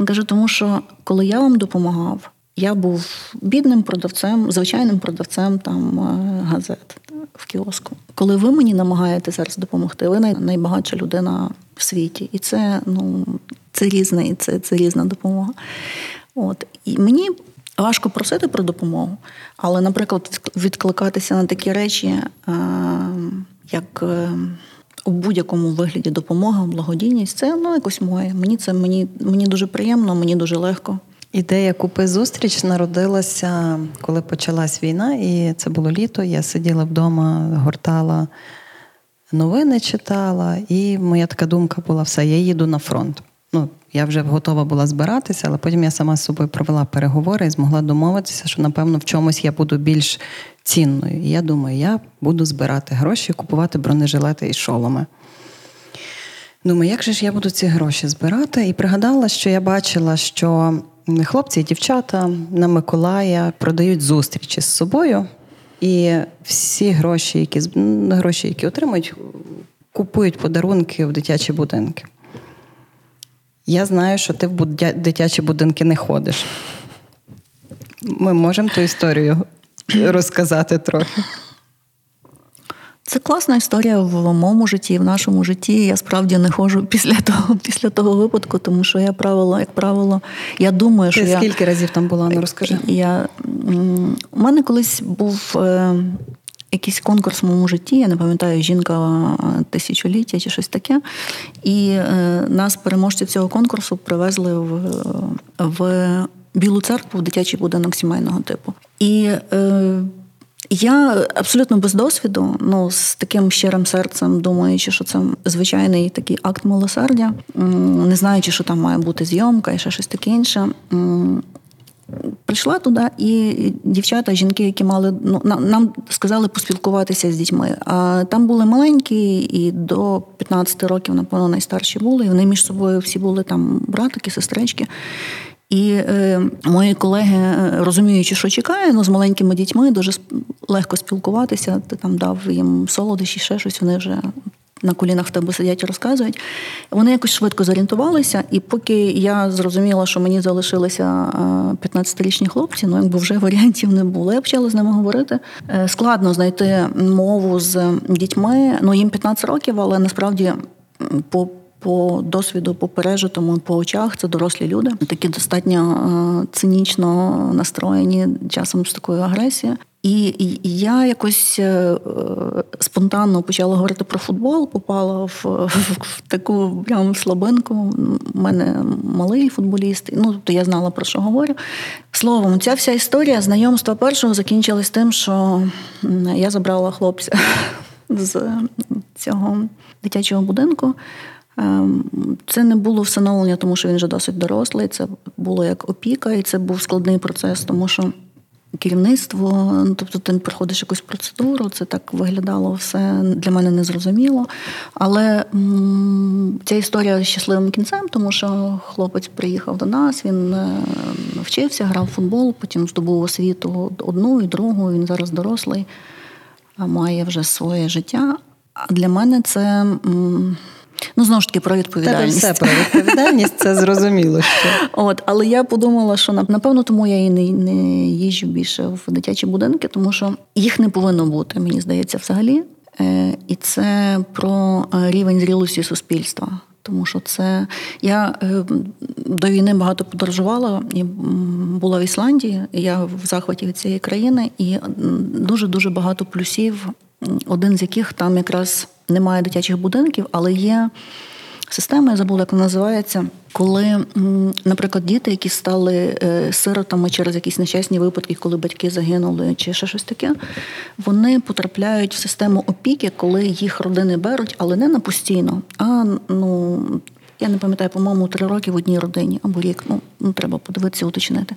Він каже, тому що коли я вам допомагав, я був бідним продавцем, звичайним продавцем там е, газет в кіоску. Коли ви мені намагаєте зараз допомогти, ви найбагатша людина в світі. І це ну, це різне, це, це різна допомога. От і мені важко просити про допомогу, але, наприклад, відкликатися на такі речі, е, як е, у будь-якому вигляді допомога, благодійність, це ну якось моє. Мені це мені, мені дуже приємно, мені дуже легко. Ідея купи зустріч народилася, коли почалась війна, і це було літо. Я сиділа вдома, гортала новини, читала, і моя така думка була: все, я їду на фронт. Ну, я вже готова була збиратися, але потім я сама з собою провела переговори і змогла домовитися, що напевно в чомусь я буду більш цінною. І я думаю, я буду збирати гроші, купувати бронежилети і шоломи. Думаю, як же ж я буду ці гроші збирати? І пригадала, що я бачила, що хлопці і дівчата на Миколая продають зустрічі з собою, і всі гроші, які гроші, які отримують, купують подарунки в дитячі будинки. Я знаю, що ти в дитячі будинки не ходиш. Ми можемо ту історію розказати трохи. Це класна історія в моєму житті, в нашому житті. Я справді не ходжу після того після того випадку, тому що я правило, як правило, я думаю, Ти що скільки я, разів там була? Ну розкажи. Я, У мене колись був е, якийсь конкурс в моєму житті, я не пам'ятаю, жінка тисячоліття чи щось таке. І е, нас, переможців цього конкурсу, привезли в, в Білу церкву в дитячий будинок сімейного типу. І е, я абсолютно без досвіду, ну з таким щирим серцем, думаючи, що це звичайний такий акт милосердя, не знаючи, що там має бути зйомка і ще щось таке інше. Прийшла туди, і дівчата, жінки, які мали ну нам сказали поспілкуватися з дітьми. А там були маленькі, і до 15 років, напевно, найстарші були. І вони між собою всі були там братики, сестрички. І е, мої колеги, е, розуміючи, що чекає, ну з маленькими дітьми дуже легко спілкуватися. Ти там дав їм солодощі, ще щось. Вони вже на колінах в тебе сидять і розказують. Вони якось швидко зорієнтувалися, і поки я зрозуміла, що мені залишилися 15-річні хлопці, ну якби вже варіантів не було. Я почала з ними говорити. Е, складно знайти мову з дітьми. Ну їм 15 років, але насправді по. По досвіду, по пережитому, по очах це дорослі люди, такі достатньо цинічно настроєні часом з такою агресією. І я якось е, спонтанно почала говорити про футбол, попала в, в таку прям слабинку. У мене малий футболіст, ну тобто я знала про що говорю. Словом, ця вся історія знайомства першого закінчилась тим, що я забрала хлопця з цього дитячого будинку. Ем, це не було встановлення, тому що він вже досить дорослий. Це було як опіка, і це був складний процес, тому що керівництво, ну, тобто ти проходиш якусь процедуру, це так виглядало все для мене незрозуміло. Але м- ця історія з щасливим кінцем, тому що хлопець приїхав до нас, він е, вчився, грав в футбол, потім здобув освіту одну і другу. Він зараз дорослий, має вже своє життя. А для мене це. М- Ну, знову ж таки, про відповідальність. Тебе все про відповідальність, це зрозуміло. що. От, Але я подумала, що напевно тому я і не, не їжджу більше в дитячі будинки, тому що їх не повинно бути, мені здається, взагалі. Е, і це про е, рівень зрілості суспільства. Тому що це я е, до війни багато подорожувала і була в Ісландії. Я в захваті від цієї країни, і дуже дуже багато плюсів. Один з яких там якраз немає дитячих будинків, але є система, я забула, як вона називається, коли, наприклад, діти, які стали е, сиротами через якісь нещасні випадки, коли батьки загинули, чи ще щось таке, вони потрапляють в систему опіки, коли їх родини беруть, але не на постійно, а ну. Я не пам'ятаю, по-моєму, три роки в одній родині або рік. Ну, ну треба подивитися, уточнити.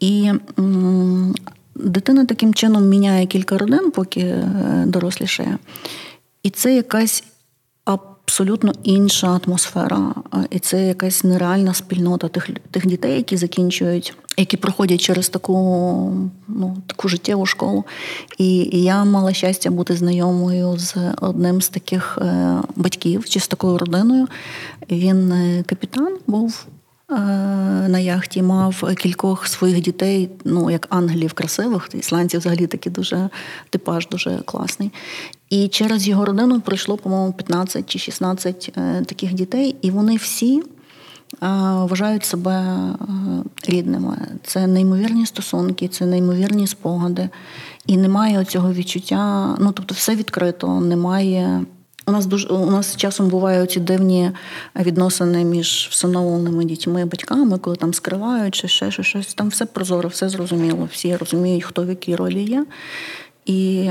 І м- дитина таким чином міняє кілька родин, поки е, дорослішає. І це якась абсолютно інша атмосфера, і це якась нереальна спільнота тих тих дітей, які закінчують, які проходять через таку ну, таку життєву школу. І, і я мала щастя бути знайомою з одним з таких е, батьків чи з такою родиною. Він е, капітан був. Е, на яхті мав кількох своїх дітей, ну як ангелів красивих. Ісландці взагалі такий дуже типаж, дуже класний. І через його родину пройшло, по-моєму, 15 чи 16 е, таких дітей, і вони всі. Е, вважають себе рідними. Це неймовірні стосунки, це неймовірні спогади. І немає цього відчуття. Ну тобто, все відкрито, немає у нас дуже у нас часом бувають ці дивні відносини між всиновленими дітьми і батьками, коли там скривають чи ще щось. Там все прозоро, все зрозуміло. Всі розуміють, хто в якій ролі є. І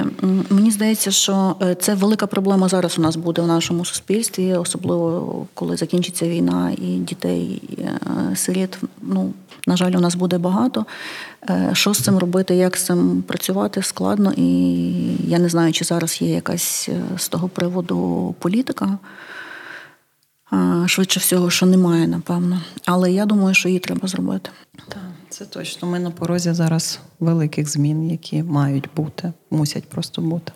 мені здається, що е, це велика проблема зараз у нас буде в нашому суспільстві, особливо коли закінчиться війна і дітей е, сиріт. Ну на жаль, у нас буде багато. Е, що з цим робити, як з цим працювати складно, і я не знаю, чи зараз є якась з того приводу політика. Швидше всього, що немає, напевно. Але я думаю, що її треба зробити. Так. Це точно. Ми на порозі зараз великих змін, які мають бути, мусять просто бути.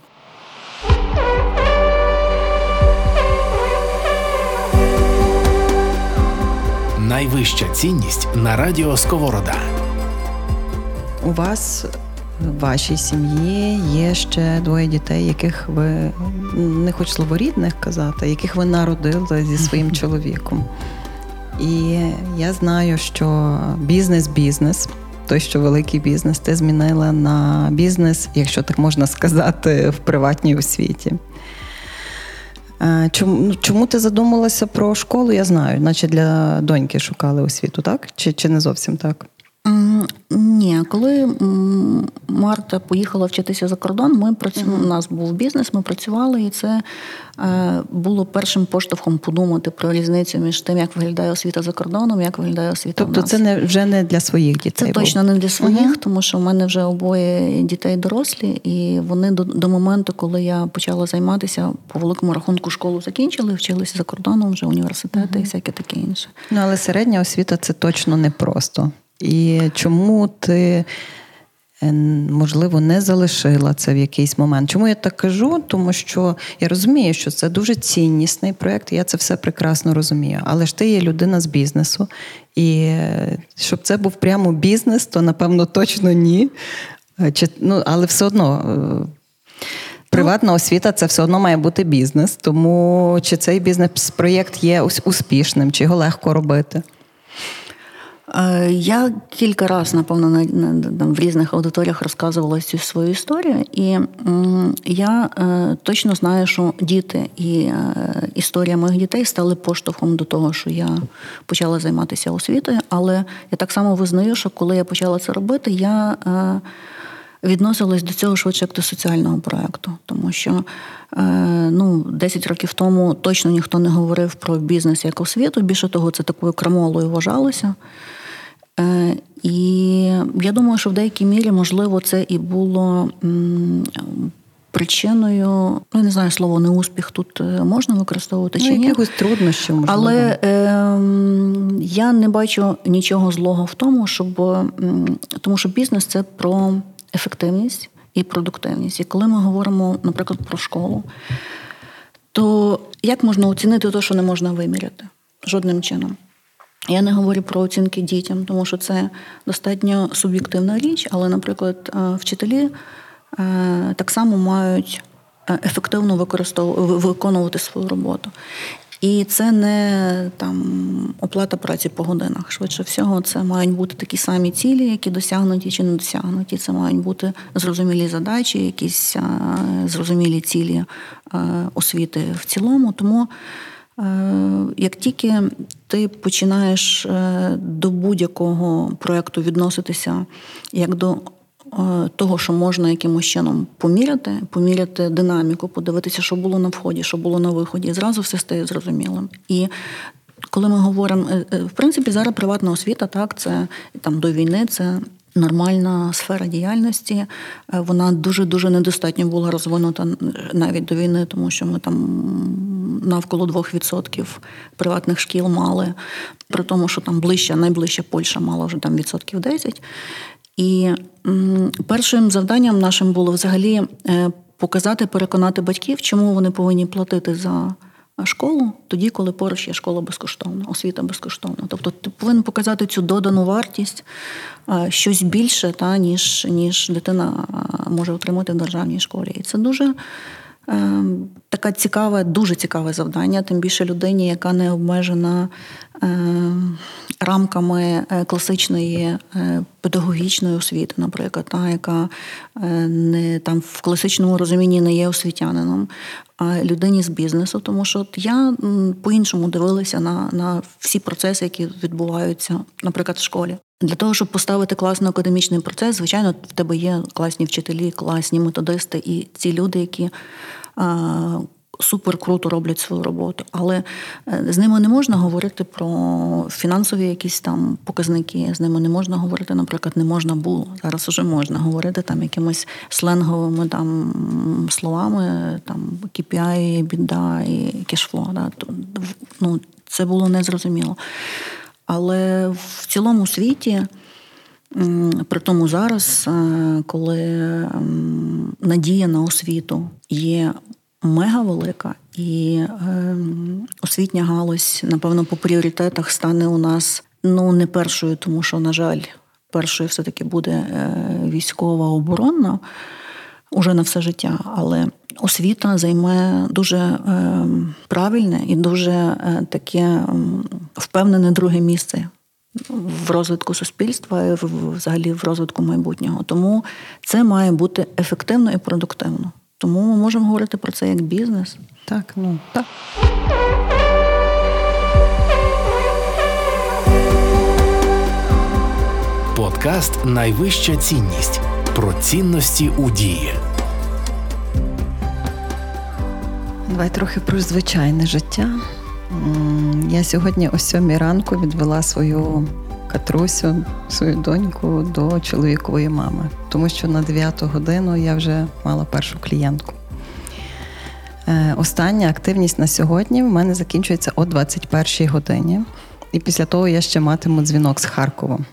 Найвища цінність на радіо Сковорода. У вас в вашій сім'ї є ще двоє дітей, яких ви не хоч словорідних казати, яких ви народили зі своїм чоловіком. І я знаю, що бізнес-бізнес, той, що великий бізнес, ти змінила на бізнес, якщо так можна сказати, в приватній освіті. Чому ну, чому ти задумалася про школу? Я знаю, наче для доньки шукали освіту, так? Чи, Чи не зовсім так? Ні, коли Марта поїхала вчитися за кордон, ми працювали, у нас був бізнес, ми працювали, і це е, було першим поштовхом подумати про різницю між тим, як виглядає освіта за кордоном, як виглядає освіта. Тобто в нас. це не вже не для своїх дітей. Це був. точно не для своїх, uh тому що в мене вже обоє дітей дорослі, і вони до, до моменту, коли я почала займатися, по великому рахунку школу закінчили, вчилися за кордоном, вже університети uh і всяке таке інше. Ну але середня освіта це точно не просто. І чому ти Е, можливо, не залишила це в якийсь момент. Чому я так кажу? Тому що я розумію, що це дуже ціннісний проєкт, я це все прекрасно розумію. Але ж ти є людина з бізнесу, і е, щоб це був прямо бізнес, то напевно точно ні. Е, чи, ну, Але все одно. Приватна освіта це все одно має бути бізнес, тому чи цей бізнес-проєкт є успішним, чи його легко робити? Е, я кілька разів, напевно, на, на, в різних аудиторіях розказувала цю свою історію, і я е, точно знаю, що діти і е, історія моїх дітей стали поштовхом до того, що я почала займатися освітою. Але я так само визнаю, що коли я почала це робити, я відносилась до цього швидше як до соціального проєкту, тому що ну, 10 років тому точно ніхто не говорив про бізнес як освіту. Більше того, це такою крамолою вважалося. Е, і я думаю, що в деякій мірі, можливо, це і було причиною, ну, я не знаю, слово неуспіх тут е, можна використовувати чи ну, ні. якихось труднощів, можливо. Але е, я не бачу нічого злого в тому, щоб тому що бізнес це про ефективність і продуктивність. І коли ми говоримо, наприклад, про школу, то як можна оцінити те, що не можна виміряти? Жодним чином. Я не говорю про оцінки дітям, тому що це достатньо суб'єктивна річ, але, наприклад, е, вчителі е, так само мають е, ефективно виконувати свою роботу. І це не там оплата праці по годинах. Швидше всього, це мають бути такі самі цілі, які досягнуті чи не досягнуті. Це мають бути зрозумілі задачі, якісь зрозумілі цілі освіти в цілому. Тому як тільки ти починаєш е, до будь-якого проєкту відноситися як до е, того, що можна якимось чином поміряти, поміряти динаміку, подивитися, що було на вході, що було на виході, зразу все стає зрозумілим. І коли ми говоримо, в принципі, зараз приватна освіта, так, це там до війни, це нормальна сфера діяльності. Е, вона дуже-дуже недостатньо була розвинута навіть до війни, тому що ми там навколо 2% приватних шкіл мали, при тому, що там ближче, найближча Польща мала вже там відсотків 10. І першим завданням нашим було взагалі е, показати, переконати батьків, чому вони повинні платити за школу тоді, коли поруч є школа безкоштовна, освіта безкоштовна. Тобто ти повинен показати цю додану вартість, щось більше, та, ніж ніж дитина може отримати в державній школі. І це дуже таке цікаве, дуже цікаве завдання, тим більше людині, яка не обмежена е, рамками е, класичної е, педагогічної освіти, наприклад, та, яка е, не там в класичному розумінні не є освітянином, а людині з бізнесу, тому що от я по-іншому дивилася на, на всі процеси, які відбуваються, наприклад, в школі. Для того, щоб поставити класний академічний процес, звичайно, в тебе є класні вчителі, класні методисти і ці люди, які супер круто роблять свою роботу, але е, з ними не можна говорити про фінансові якісь там показники. З ними не можна говорити, наприклад, не можна було. Зараз вже можна говорити там якимись сленговими там словами, там KPI, біда і кешфло. Да? Ну, Це було незрозуміло. Але в цілому світі. При тому зараз, е, коли надія на освіту є мега велика, і е, освітня галузь, напевно, по пріоритетах стане у нас ну не першою, тому що, на жаль, першою все-таки буде е, військова оборонна уже на все життя. Але освіта займе дуже е, правильне і дуже е, таке впевнене друге місце. В розвитку суспільства і взагалі в розвитку майбутнього. Тому це має бути ефективно і продуктивно. Тому ми можемо говорити про це як бізнес. Так, ну так. Подкаст Найвища цінність про цінності у дії. Давай трохи про звичайне життя. Я сьогодні о сьомій ранку відвела свою Катрусю, свою доньку до чоловікової мами, тому що на 9 годину я вже мала першу клієнтку. Е, остання активність на сьогодні в мене закінчується о 21 годині. І після того я ще матиму дзвінок з Харковом.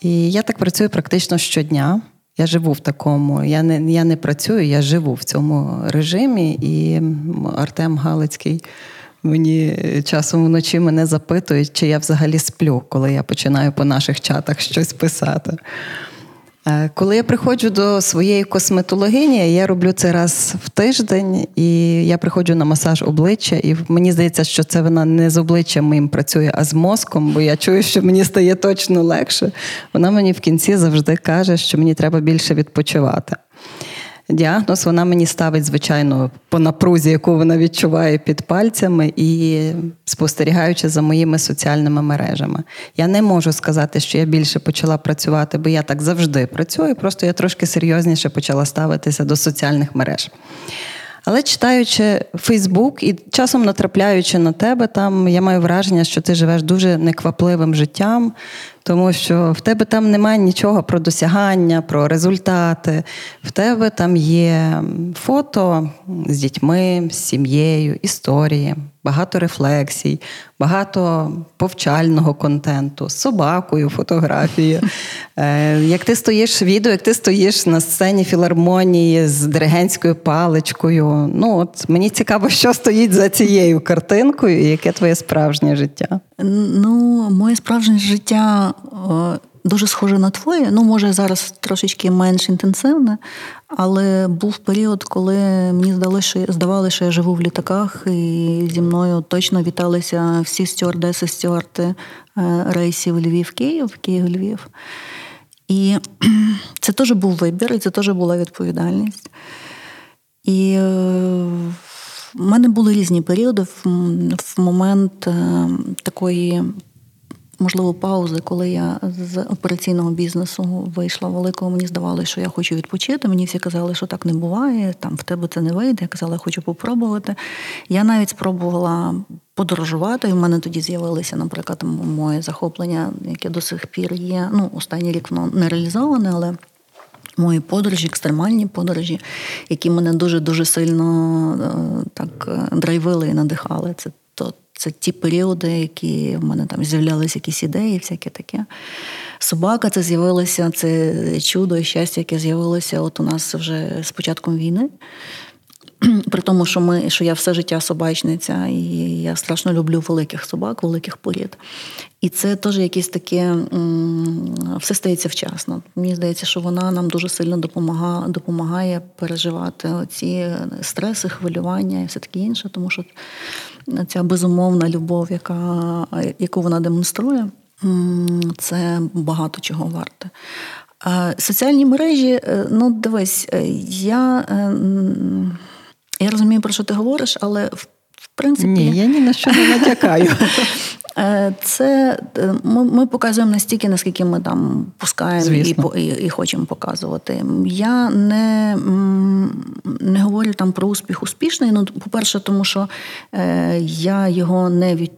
І я так працюю практично щодня. Я живу в такому. Я не я не працюю, я живу в цьому режимі. І Артем Галицький мені часом вночі мене запитують, чи я взагалі сплю, коли я починаю по наших чатах щось писати. Е, коли я приходжу до своєї косметологині, я роблю це раз в тиждень, і я приходжу на масаж обличчя, і мені здається, що це вона не з обличчям моїм працює, а з мозком, бо я чую, що мені стає точно легше. Вона мені в кінці завжди каже, що мені треба більше відпочивати діагноз вона мені ставить, звичайно, по напрузі, яку вона відчуває під пальцями, і спостерігаючи за моїми соціальними мережами. Я не можу сказати, що я більше почала працювати, бо я так завжди працюю. Просто я трошки серйозніше почала ставитися до соціальних мереж. Але читаючи Фейсбук і часом натрапляючи на тебе, там я маю враження, що ти живеш дуже неквапливим життям, тому що в тебе там немає нічого про досягання, про результати. В тебе там є фото з дітьми, з сім'єю, історії, багато рефлексій, багато повчального контенту, з собакою, фотографії. Е, як ти стоїш відео, як ти стоїш на сцені філармонії з диригентською паличкою. Ну от мені цікаво, що стоїть за цією картинкою, і яке твоє справжнє життя. Ну, моє справжнє життя дуже схоже на твоє. Ну, може, зараз трошечки менш інтенсивне, але був період, коли мені здалося, що здавалося, що я живу в літаках, і зі мною точно віталися всі стюардеси, стюарти е, рейсів Львів-Київ, Київ-Львів. І це теж був вибір, і це теж була відповідальність. І е, в мене були різні періоди в момент е, такої можливо, паузи, коли я з операційного бізнесу вийшла великого, мені здавалося, що я хочу відпочити. Мені всі казали, що так не буває, там в тебе це не вийде. Я казала, я хочу попробувати. Я навіть спробувала подорожувати. І в мене тоді з'явилися, наприклад, моє захоплення, яке до сих пір є. Ну, останній рік воно не реалізоване, але. Мої подорожі, екстремальні подорожі, які мене дуже дуже сильно е, так е, драйвили і надихали. Це це ті періоди, які в мене там з'являлися якісь ідеї, всяке таке. Собака це з'явилося, це чудо і щастя, яке з'явилося от у нас вже з початком війни. При тому, що ми, що я все життя собачниця, і я страшно люблю великих собак, великих порід. І це теж якесь таке все стається вчасно. Мені здається, що вона нам дуже сильно допомагає допомагає переживати ці стреси, хвилювання і все таке інше, тому що ця безумовна любов, яка, яку вона демонструє, це багато чого варте. Соціальні мережі, е, ну дивись, е, я е, я розумію, про що ти говориш, але в принципі. Ні, я ні на що не натякаю. Е, це е, ми ми показуємо настільки, наскільки ми там пускаємо і, і і, хочемо показувати. Я не не говорю там про успіх успішний. Ну, по-перше, тому що е, я його не від,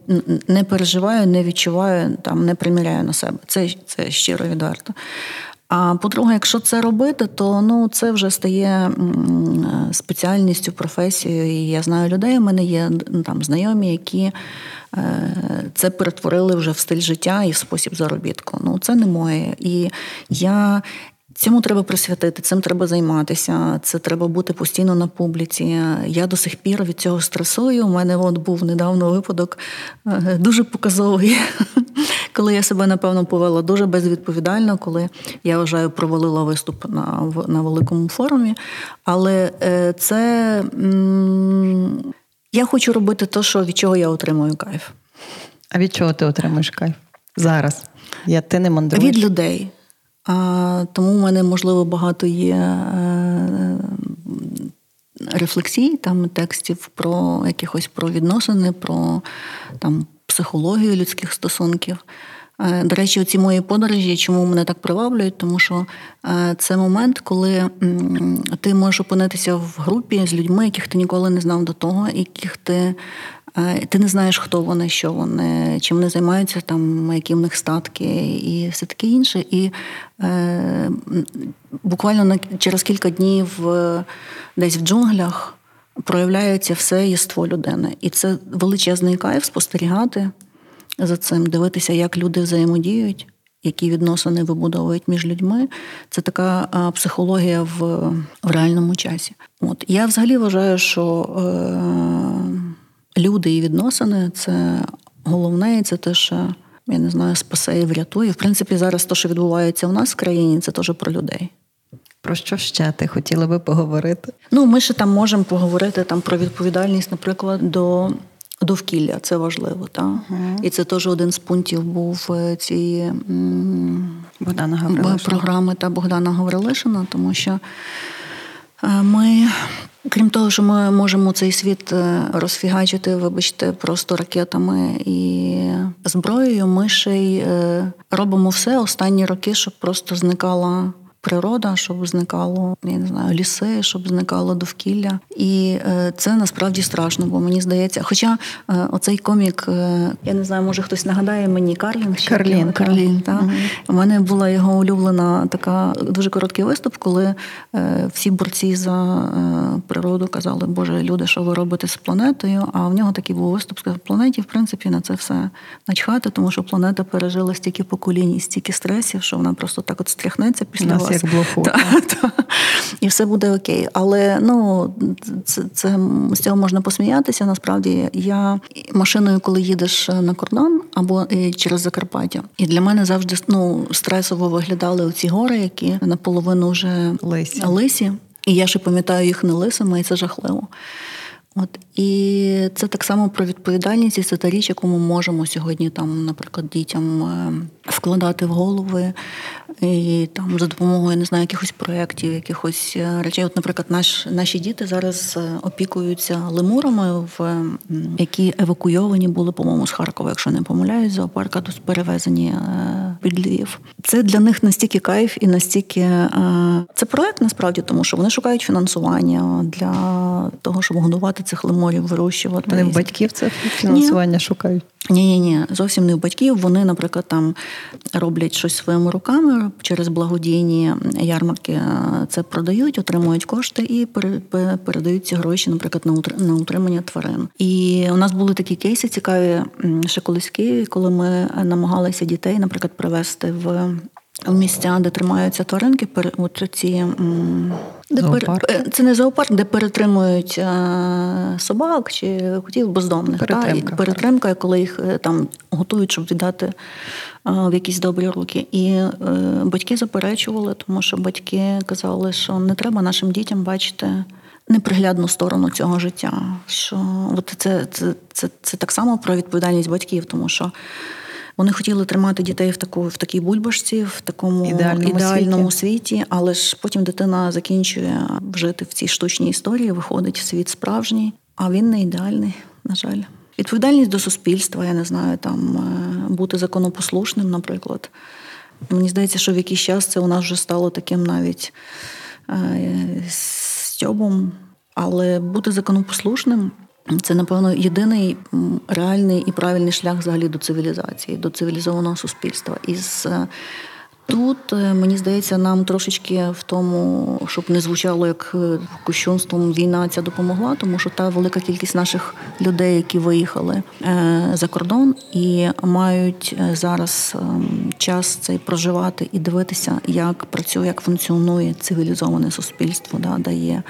не переживаю, не відчуваю, там не приміряю на себе. Це, Це щиро відверто. А по-друге, якщо це робити, то ну це вже стає спеціальністю, професією. І я знаю людей. У мене є там знайомі, які е, це перетворили вже в стиль життя і в спосіб заробітку. Ну це не моє. І я Цьому треба присвятити, цим треба займатися. Це треба бути постійно на публіці. Я до сих пір від цього стресую. У мене от був недавно випадок е, дуже показовий, коли я себе напевно повела дуже безвідповідально, коли я вважаю, провалила виступ на на великому форумі. Але е, це я хочу робити те, що від чого я отримую кайф. А від чого ти отримуєш кайф зараз? Я ти не мандруєш? Від людей. А, Тому в мене, можливо, багато є е, рефлексій, там текстів про якихось про відносини, про там, психологію людських стосунків. Е, до речі, ці мої подорожі, чому мене так приваблюють, тому що е, це момент, коли ти можеш опинитися в групі з людьми, яких ти ніколи не знав до того, яких ти ти не знаєш, хто вони, що вони, чим вони займаються, там, які в них статки і все таке інше. І е, буквально на, через кілька днів е, десь в джунглях проявляється все єство людини. І це величезний кайф спостерігати за цим, дивитися, як люди взаємодіють. які відносини вибудовують між людьми, це така психологія в в реальному часі. От я взагалі вважаю, що е, люди і відносини це головне, і це те, що я не знаю, спасе і врятує. В принципі, зараз те, що відбувається у нас в країні, це теж про людей. Про що ще ти хотіла би поговорити? Ну, ми ще там можемо поговорити там про відповідальність, наприклад, до довкілля. Це важливо, так? uh І це теж один з пунктів був е, цієї Богдана програми та Богдана Гаврилишина, тому що е, ми. Крім того, що ми можемо цей світ е, розфігачити, вибачте, просто ракетами і зброєю, ми ще й робимо все останні роки, щоб просто зникала природа, щоб зникало, я не знаю, ліси, щоб зникало довкілля. І е, це насправді страшно, бо мені здається, хоча е, оцей комік, е, я не знаю, може хтось нагадає мені Карлін. Карлін, Карлін. Та? Угу. У мене була його улюблена така дуже короткий виступ, коли всі борці за природу казали, Боже, люди, що ви робите з планетою? А в нього такий був виступ, сказав, планеті, в принципі, на це все начхати, тому що планета пережила стільки поколінь, і стільки стресів, що вона просто так от стряхнеться після вас. Як блоху. І все буде окей. Але ну, це, це з цього можна посміятися. Насправді я машиною, коли їдеш на кордон або е, через Закарпаття, і для мене завжди ну, стресово виглядали оці гори, які наполовину вже лисі. лисі. І я ще пам'ятаю їх не лисими, і це жахливо. От і це так само про відповідальність, і це та річ, яку ми можемо сьогодні там, наприклад, дітям е, вкладати в голови і там за допомогою не знаю, якихось проєктів, якихось е, речей. От, наприклад, наш наші діти зараз е, опікуються лемурами, в які евакуйовані були, по-моєму, з Харкова, якщо не помиляюсь, зоопарка тут перевезені під Львів. Це для них настільки кайф і настільки це проект насправді, тому що вони шукають фінансування для того, щоб годувати цих лемурів, вирощувати. Вони в батьків це фінансування Ні. шукають. Ні, ні, ні, зовсім не в батьків. Вони, наприклад, там роблять щось своїми руками через благодійні ярмарки. Е, це продають, отримують кошти і передають ці гроші, наприклад, на утримання тварин. І у нас були такі кейси цікаві ще колись в Києві, коли ми намагалися дітей, наприклад, привезти в в місця, де тримаються тваринки, от ці де пер, е, це не зоопарк, де перетримують е, собак чи котів бездомних. Перетримка, та, перетримка, коли їх е, там готують, щоб віддати в якісь добрі руки. І батьки заперечували, тому що батьки казали, що не треба нашим дітям бачити. Неприглядну сторону цього життя. Що от це, це, це, це так само про відповідальність батьків, тому що вони хотіли тримати дітей в таку в такій бульбашці, в такому ідеальному, ідеальному світі. світі, але ж потім дитина закінчує жити в цій штучній історії, виходить в світ справжній, а він не ідеальний, на жаль. Відповідальність до суспільства, я не знаю, там е, бути законопослушним, наприклад. Мені здається, що в якийсь час це у нас вже стало таким навіть е, стьобом, але бути законопослушним це, напевно, єдиний реальний і правильний шлях взагалі до цивілізації, до цивілізованого суспільства. Із е, Тут е, мені здається, нам трошечки в тому, щоб не звучало як е, кощунством, війна ця допомогла, тому що та велика кількість наших людей, які виїхали за кордон і мають зараз ем, час цей проживати і дивитися, як працює, як функціонує цивілізоване суспільство, да, дає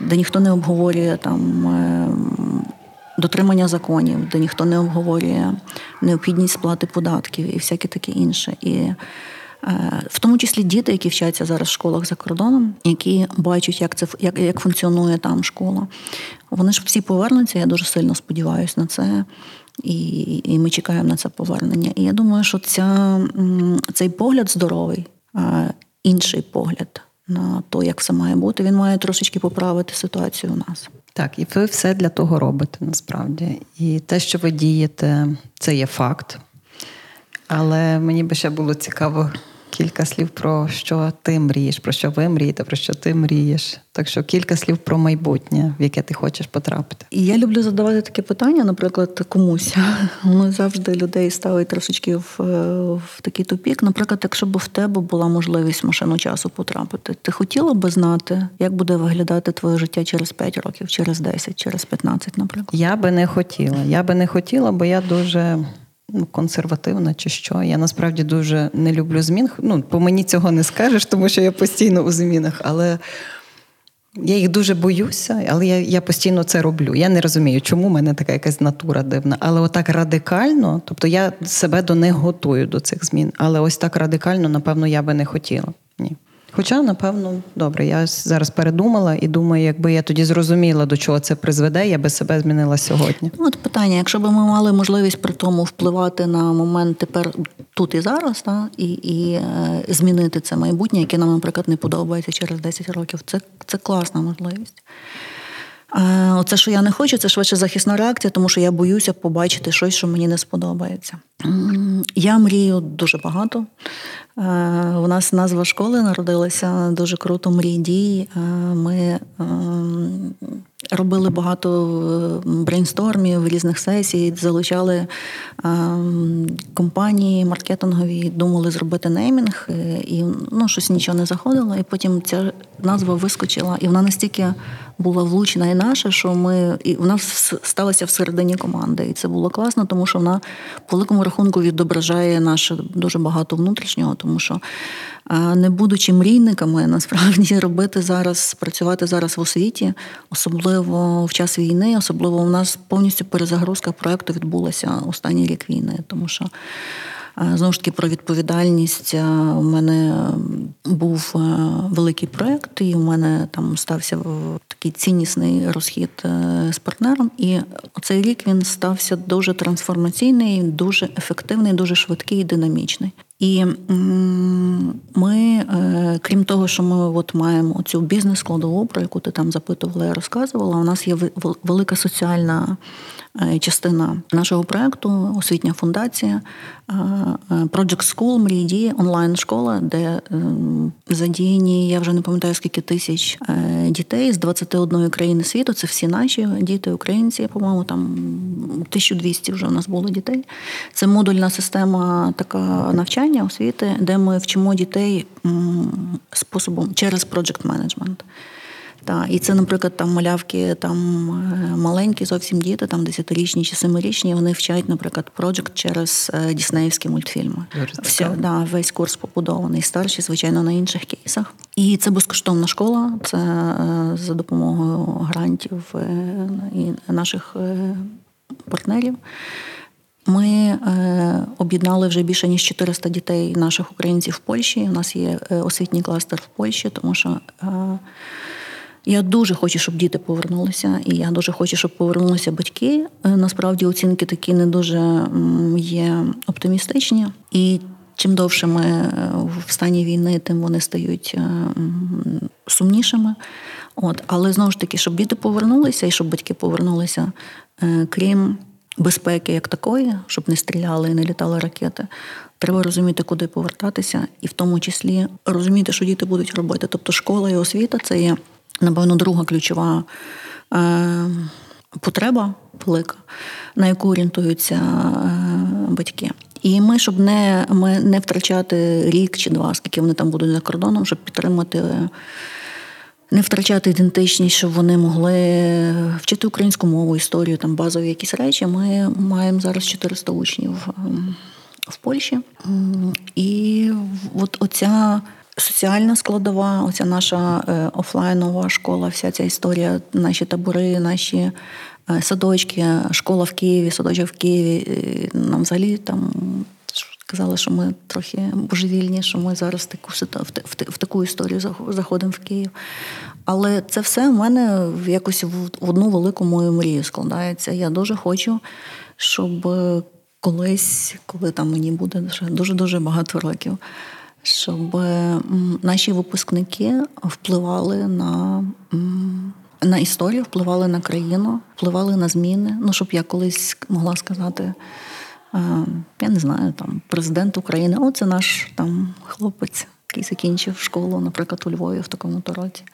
де ніхто не обговорює там е, дотримання законів, де ніхто не обговорює необхідність сплати податків і всяке таке інше. І е, в тому числі діти, які вчаться зараз в школах за кордоном, які бачать, як це як, як функціонує там школа. Вони ж всі повернуться. Я дуже сильно сподіваюся на це, і і ми чекаємо на це повернення. І я думаю, що ця, цей погляд здоровий, інший погляд на то, як все має бути. Він має трошечки поправити ситуацію у нас. Так, і ви все для того робите насправді. І те, що ви дієте, це є факт. Але мені би ще було цікаво кілька слів про що ти мрієш, про що ви мрієте, про що ти мрієш. Так що кілька слів про майбутнє, в яке ти хочеш потрапити. І я люблю задавати таке питання, наприклад, комусь. Ми завжди людей ставить трошечки в, в такий тупік. Наприклад, якщо б в тебе була можливість машину часу потрапити, ти хотіла би знати, як буде виглядати твоє життя через 5 років, через 10, через 15, наприклад? Я би не хотіла. Я би не хотіла, бо я дуже консервативна чи що. Я насправді дуже не люблю змін. Ну, по мені цього не скажеш, тому що я постійно у змінах. Але я їх дуже боюся, але я я постійно це роблю. Я не розумію, чому в мене така якась натура дивна. Але отак радикально, тобто я себе до них готую до цих змін. Але ось так радикально, напевно, я би не хотіла. Ні. Хоча, напевно, добре, я зараз передумала і думаю, якби я тоді зрозуміла, до чого це призведе, я би себе змінила сьогодні. Ну, от питання: якщо б ми мали можливість при тому впливати на момент тепер тут і зараз, та, і і е, змінити це майбутнє, яке нам, наприклад, не подобається через 10 років, це, це класна можливість. Оце, що я не хочу, це швидше захисна реакція, тому що я боюся побачити щось, що мені не сподобається. Я мрію дуже багато. У нас назва школи народилася дуже круто мрій дій. Ми ем, робили багато брейнстормів, різних сесій, залучали ем, компанії маркетингові, думали зробити неймінг, е, і ну, щось нічого не заходило. І потім ця назва вискочила, і вона настільки була влучена і наша, що ми і вона сталася всередині команди. І це було класно, тому що вона по великому рахунку відображає наше дуже багато внутрішнього, тому що не будучи мрійниками, насправді робити зараз, працювати зараз в освіті, особливо в час війни, особливо у нас повністю перезагрузка проекту відбулася останній рік війни, тому що. Знову ж таки, про відповідальність у мене був великий проєкт, і у мене там стався такий ціннісний розхід е, з партнером. І цей рік він стався дуже трансформаційний, дуже ефективний, дуже швидкий і динамічний. І ми, е, крім того, що ми от маємо цю бізнес-складову, про яку ти там запитувала, я розказувала. У нас є велика соціальна Е, частина нашого проекту освітня фундація е, е, Project School мрії дії онлайн-школа, де задіяні, я вже не пам'ятаю скільки тисяч дітей з 21 країни світу. Це всі наші діти, українці. По-моєму, там 1200 вже у нас було дітей. Це модульна система така навчання освіти, де ми вчимо дітей способом через project management. Та, І це, наприклад, там малявки там е, маленькі, зовсім діти, там десятирічні чи семирічні, вони вчать, наприклад, проджект через е, діснеївські мультфільми. Все, да, Весь курс побудований, старші, звичайно, на інших кейсах. І це безкоштовна школа, це е, за допомогою грантів і наших партнерів. Ми е, об'єднали вже більше ніж 400 дітей наших українців в Польщі. У нас є освітній кластер в Польщі, тому що е, я дуже хочу, щоб діти повернулися, і я дуже хочу, щоб повернулися батьки. Е, насправді оцінки такі не дуже є оптимістичні. І чим довше ми е, в стані війни, тим вони стають е, сумнішими. От, Але знову ж таки, щоб діти повернулися і щоб батьки повернулися, крім безпеки як такої, щоб не стріляли і не літали ракети. Треба розуміти, куди повертатися, і в тому числі розуміти, що діти будуть робити. Тобто школа і освіта це є напевно, друга ключова е, потреба велика, на яку орієнтуються е, батьки. І ми, щоб не ми не втрачати рік чи два, скільки вони там будуть за кордоном, щоб підтримати. Не втрачати ідентичність, щоб вони могли вчити українську мову, історію, там базові якісь речі. Ми маємо зараз 400 учнів ем, в Польщі. І от оця соціальна складова, оця наша е, офлайнова школа, вся ця історія, наші табори, наші е, садочки, школа в Києві, садочок в Києві. Нам взагалі там. Казали, що ми трохи божевільні, що ми зараз таку в таку історію заходимо в Київ. Але це все в мене якось в одну велику мою мрію складається. Я дуже хочу, щоб колись, коли там мені буде дуже дуже багато років, щоб наші випускники впливали на на історію, впливали на країну, впливали на зміни. Ну, щоб я колись могла сказати, я не знаю, там президент України, о, це наш там хлопець, який закінчив школу, наприклад, у Львові в такому то році.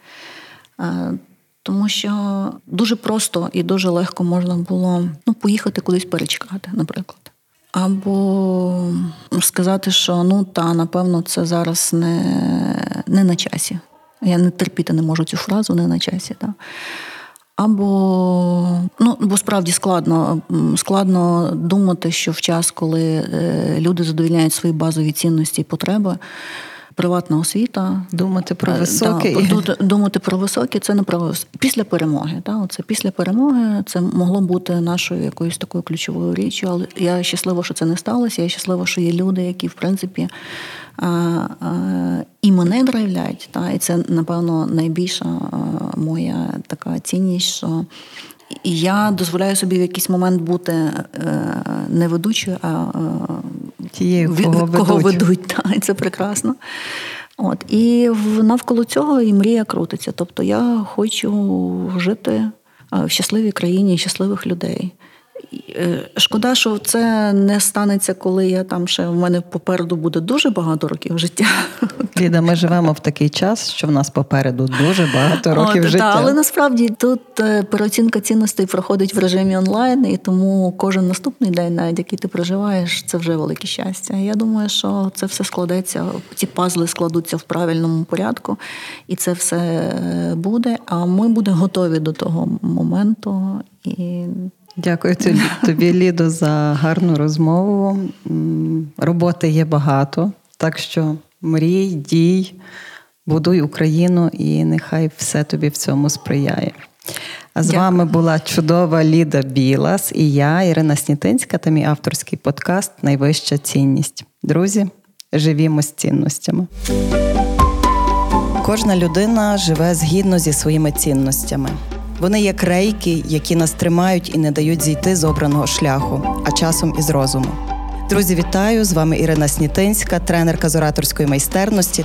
Тому що дуже просто і дуже легко можна було ну, поїхати кудись перечекати, наприклад. Або сказати, що ну та напевно це зараз не не на часі. Я не терпіти не можу цю фразу не на часі. Та. Або ну, Бо справді складно складно думати, що в час, коли е, люди задовільняють свої базові цінності і потреби, приватна освіта. Думати про високе. Да, думати про високе це не про після перемоги. Да, Оце після перемоги це могло бути нашою якоюсь такою ключовою річчю. Але я щаслива, що це не сталося. Я щаслива, що є люди, які в принципі і мене драйвлять. Та, І це, напевно, найбільша моя така цінність, що я дозволяю собі в якийсь момент бути е, не ведучою, а е, тією, кого, кого ведуть. ведуть. Та, це прекрасно. От. І навколо цього і мрія крутиться. Тобто я хочу жити в щасливій країні щасливих людей. Е, шкода, що це не станеться, коли я там ще в мене попереду буде дуже багато років життя. Ліда, ми живемо в такий час, що в нас попереду дуже багато років От, життя. Та, але насправді тут е, переоцінка цінностей проходить в режимі онлайн, і тому кожен наступний день, навіть який ти проживаєш, це вже велике щастя. Я думаю, що це все складеться, ці пазли складуться в правильному порядку, і це все е, буде. А ми будемо готові до того моменту. І Дякую тобі, Лідо, за гарну розмову. Роботи є багато, так що мрій, дій, будуй Україну і нехай все тобі в цьому сприяє. А з Дякую. вами була чудова Ліда Білас і я, Ірина Снітинська, та мій авторський подкаст Найвища цінність. Друзі, живімо з цінностями. Кожна людина живе згідно зі своїми цінностями. Вони як рейки, які нас тримають і не дають зійти з обраного шляху, а часом із розуму. Друзі, вітаю! З вами Ірина Снітинська, тренерка з ораторської майстерності.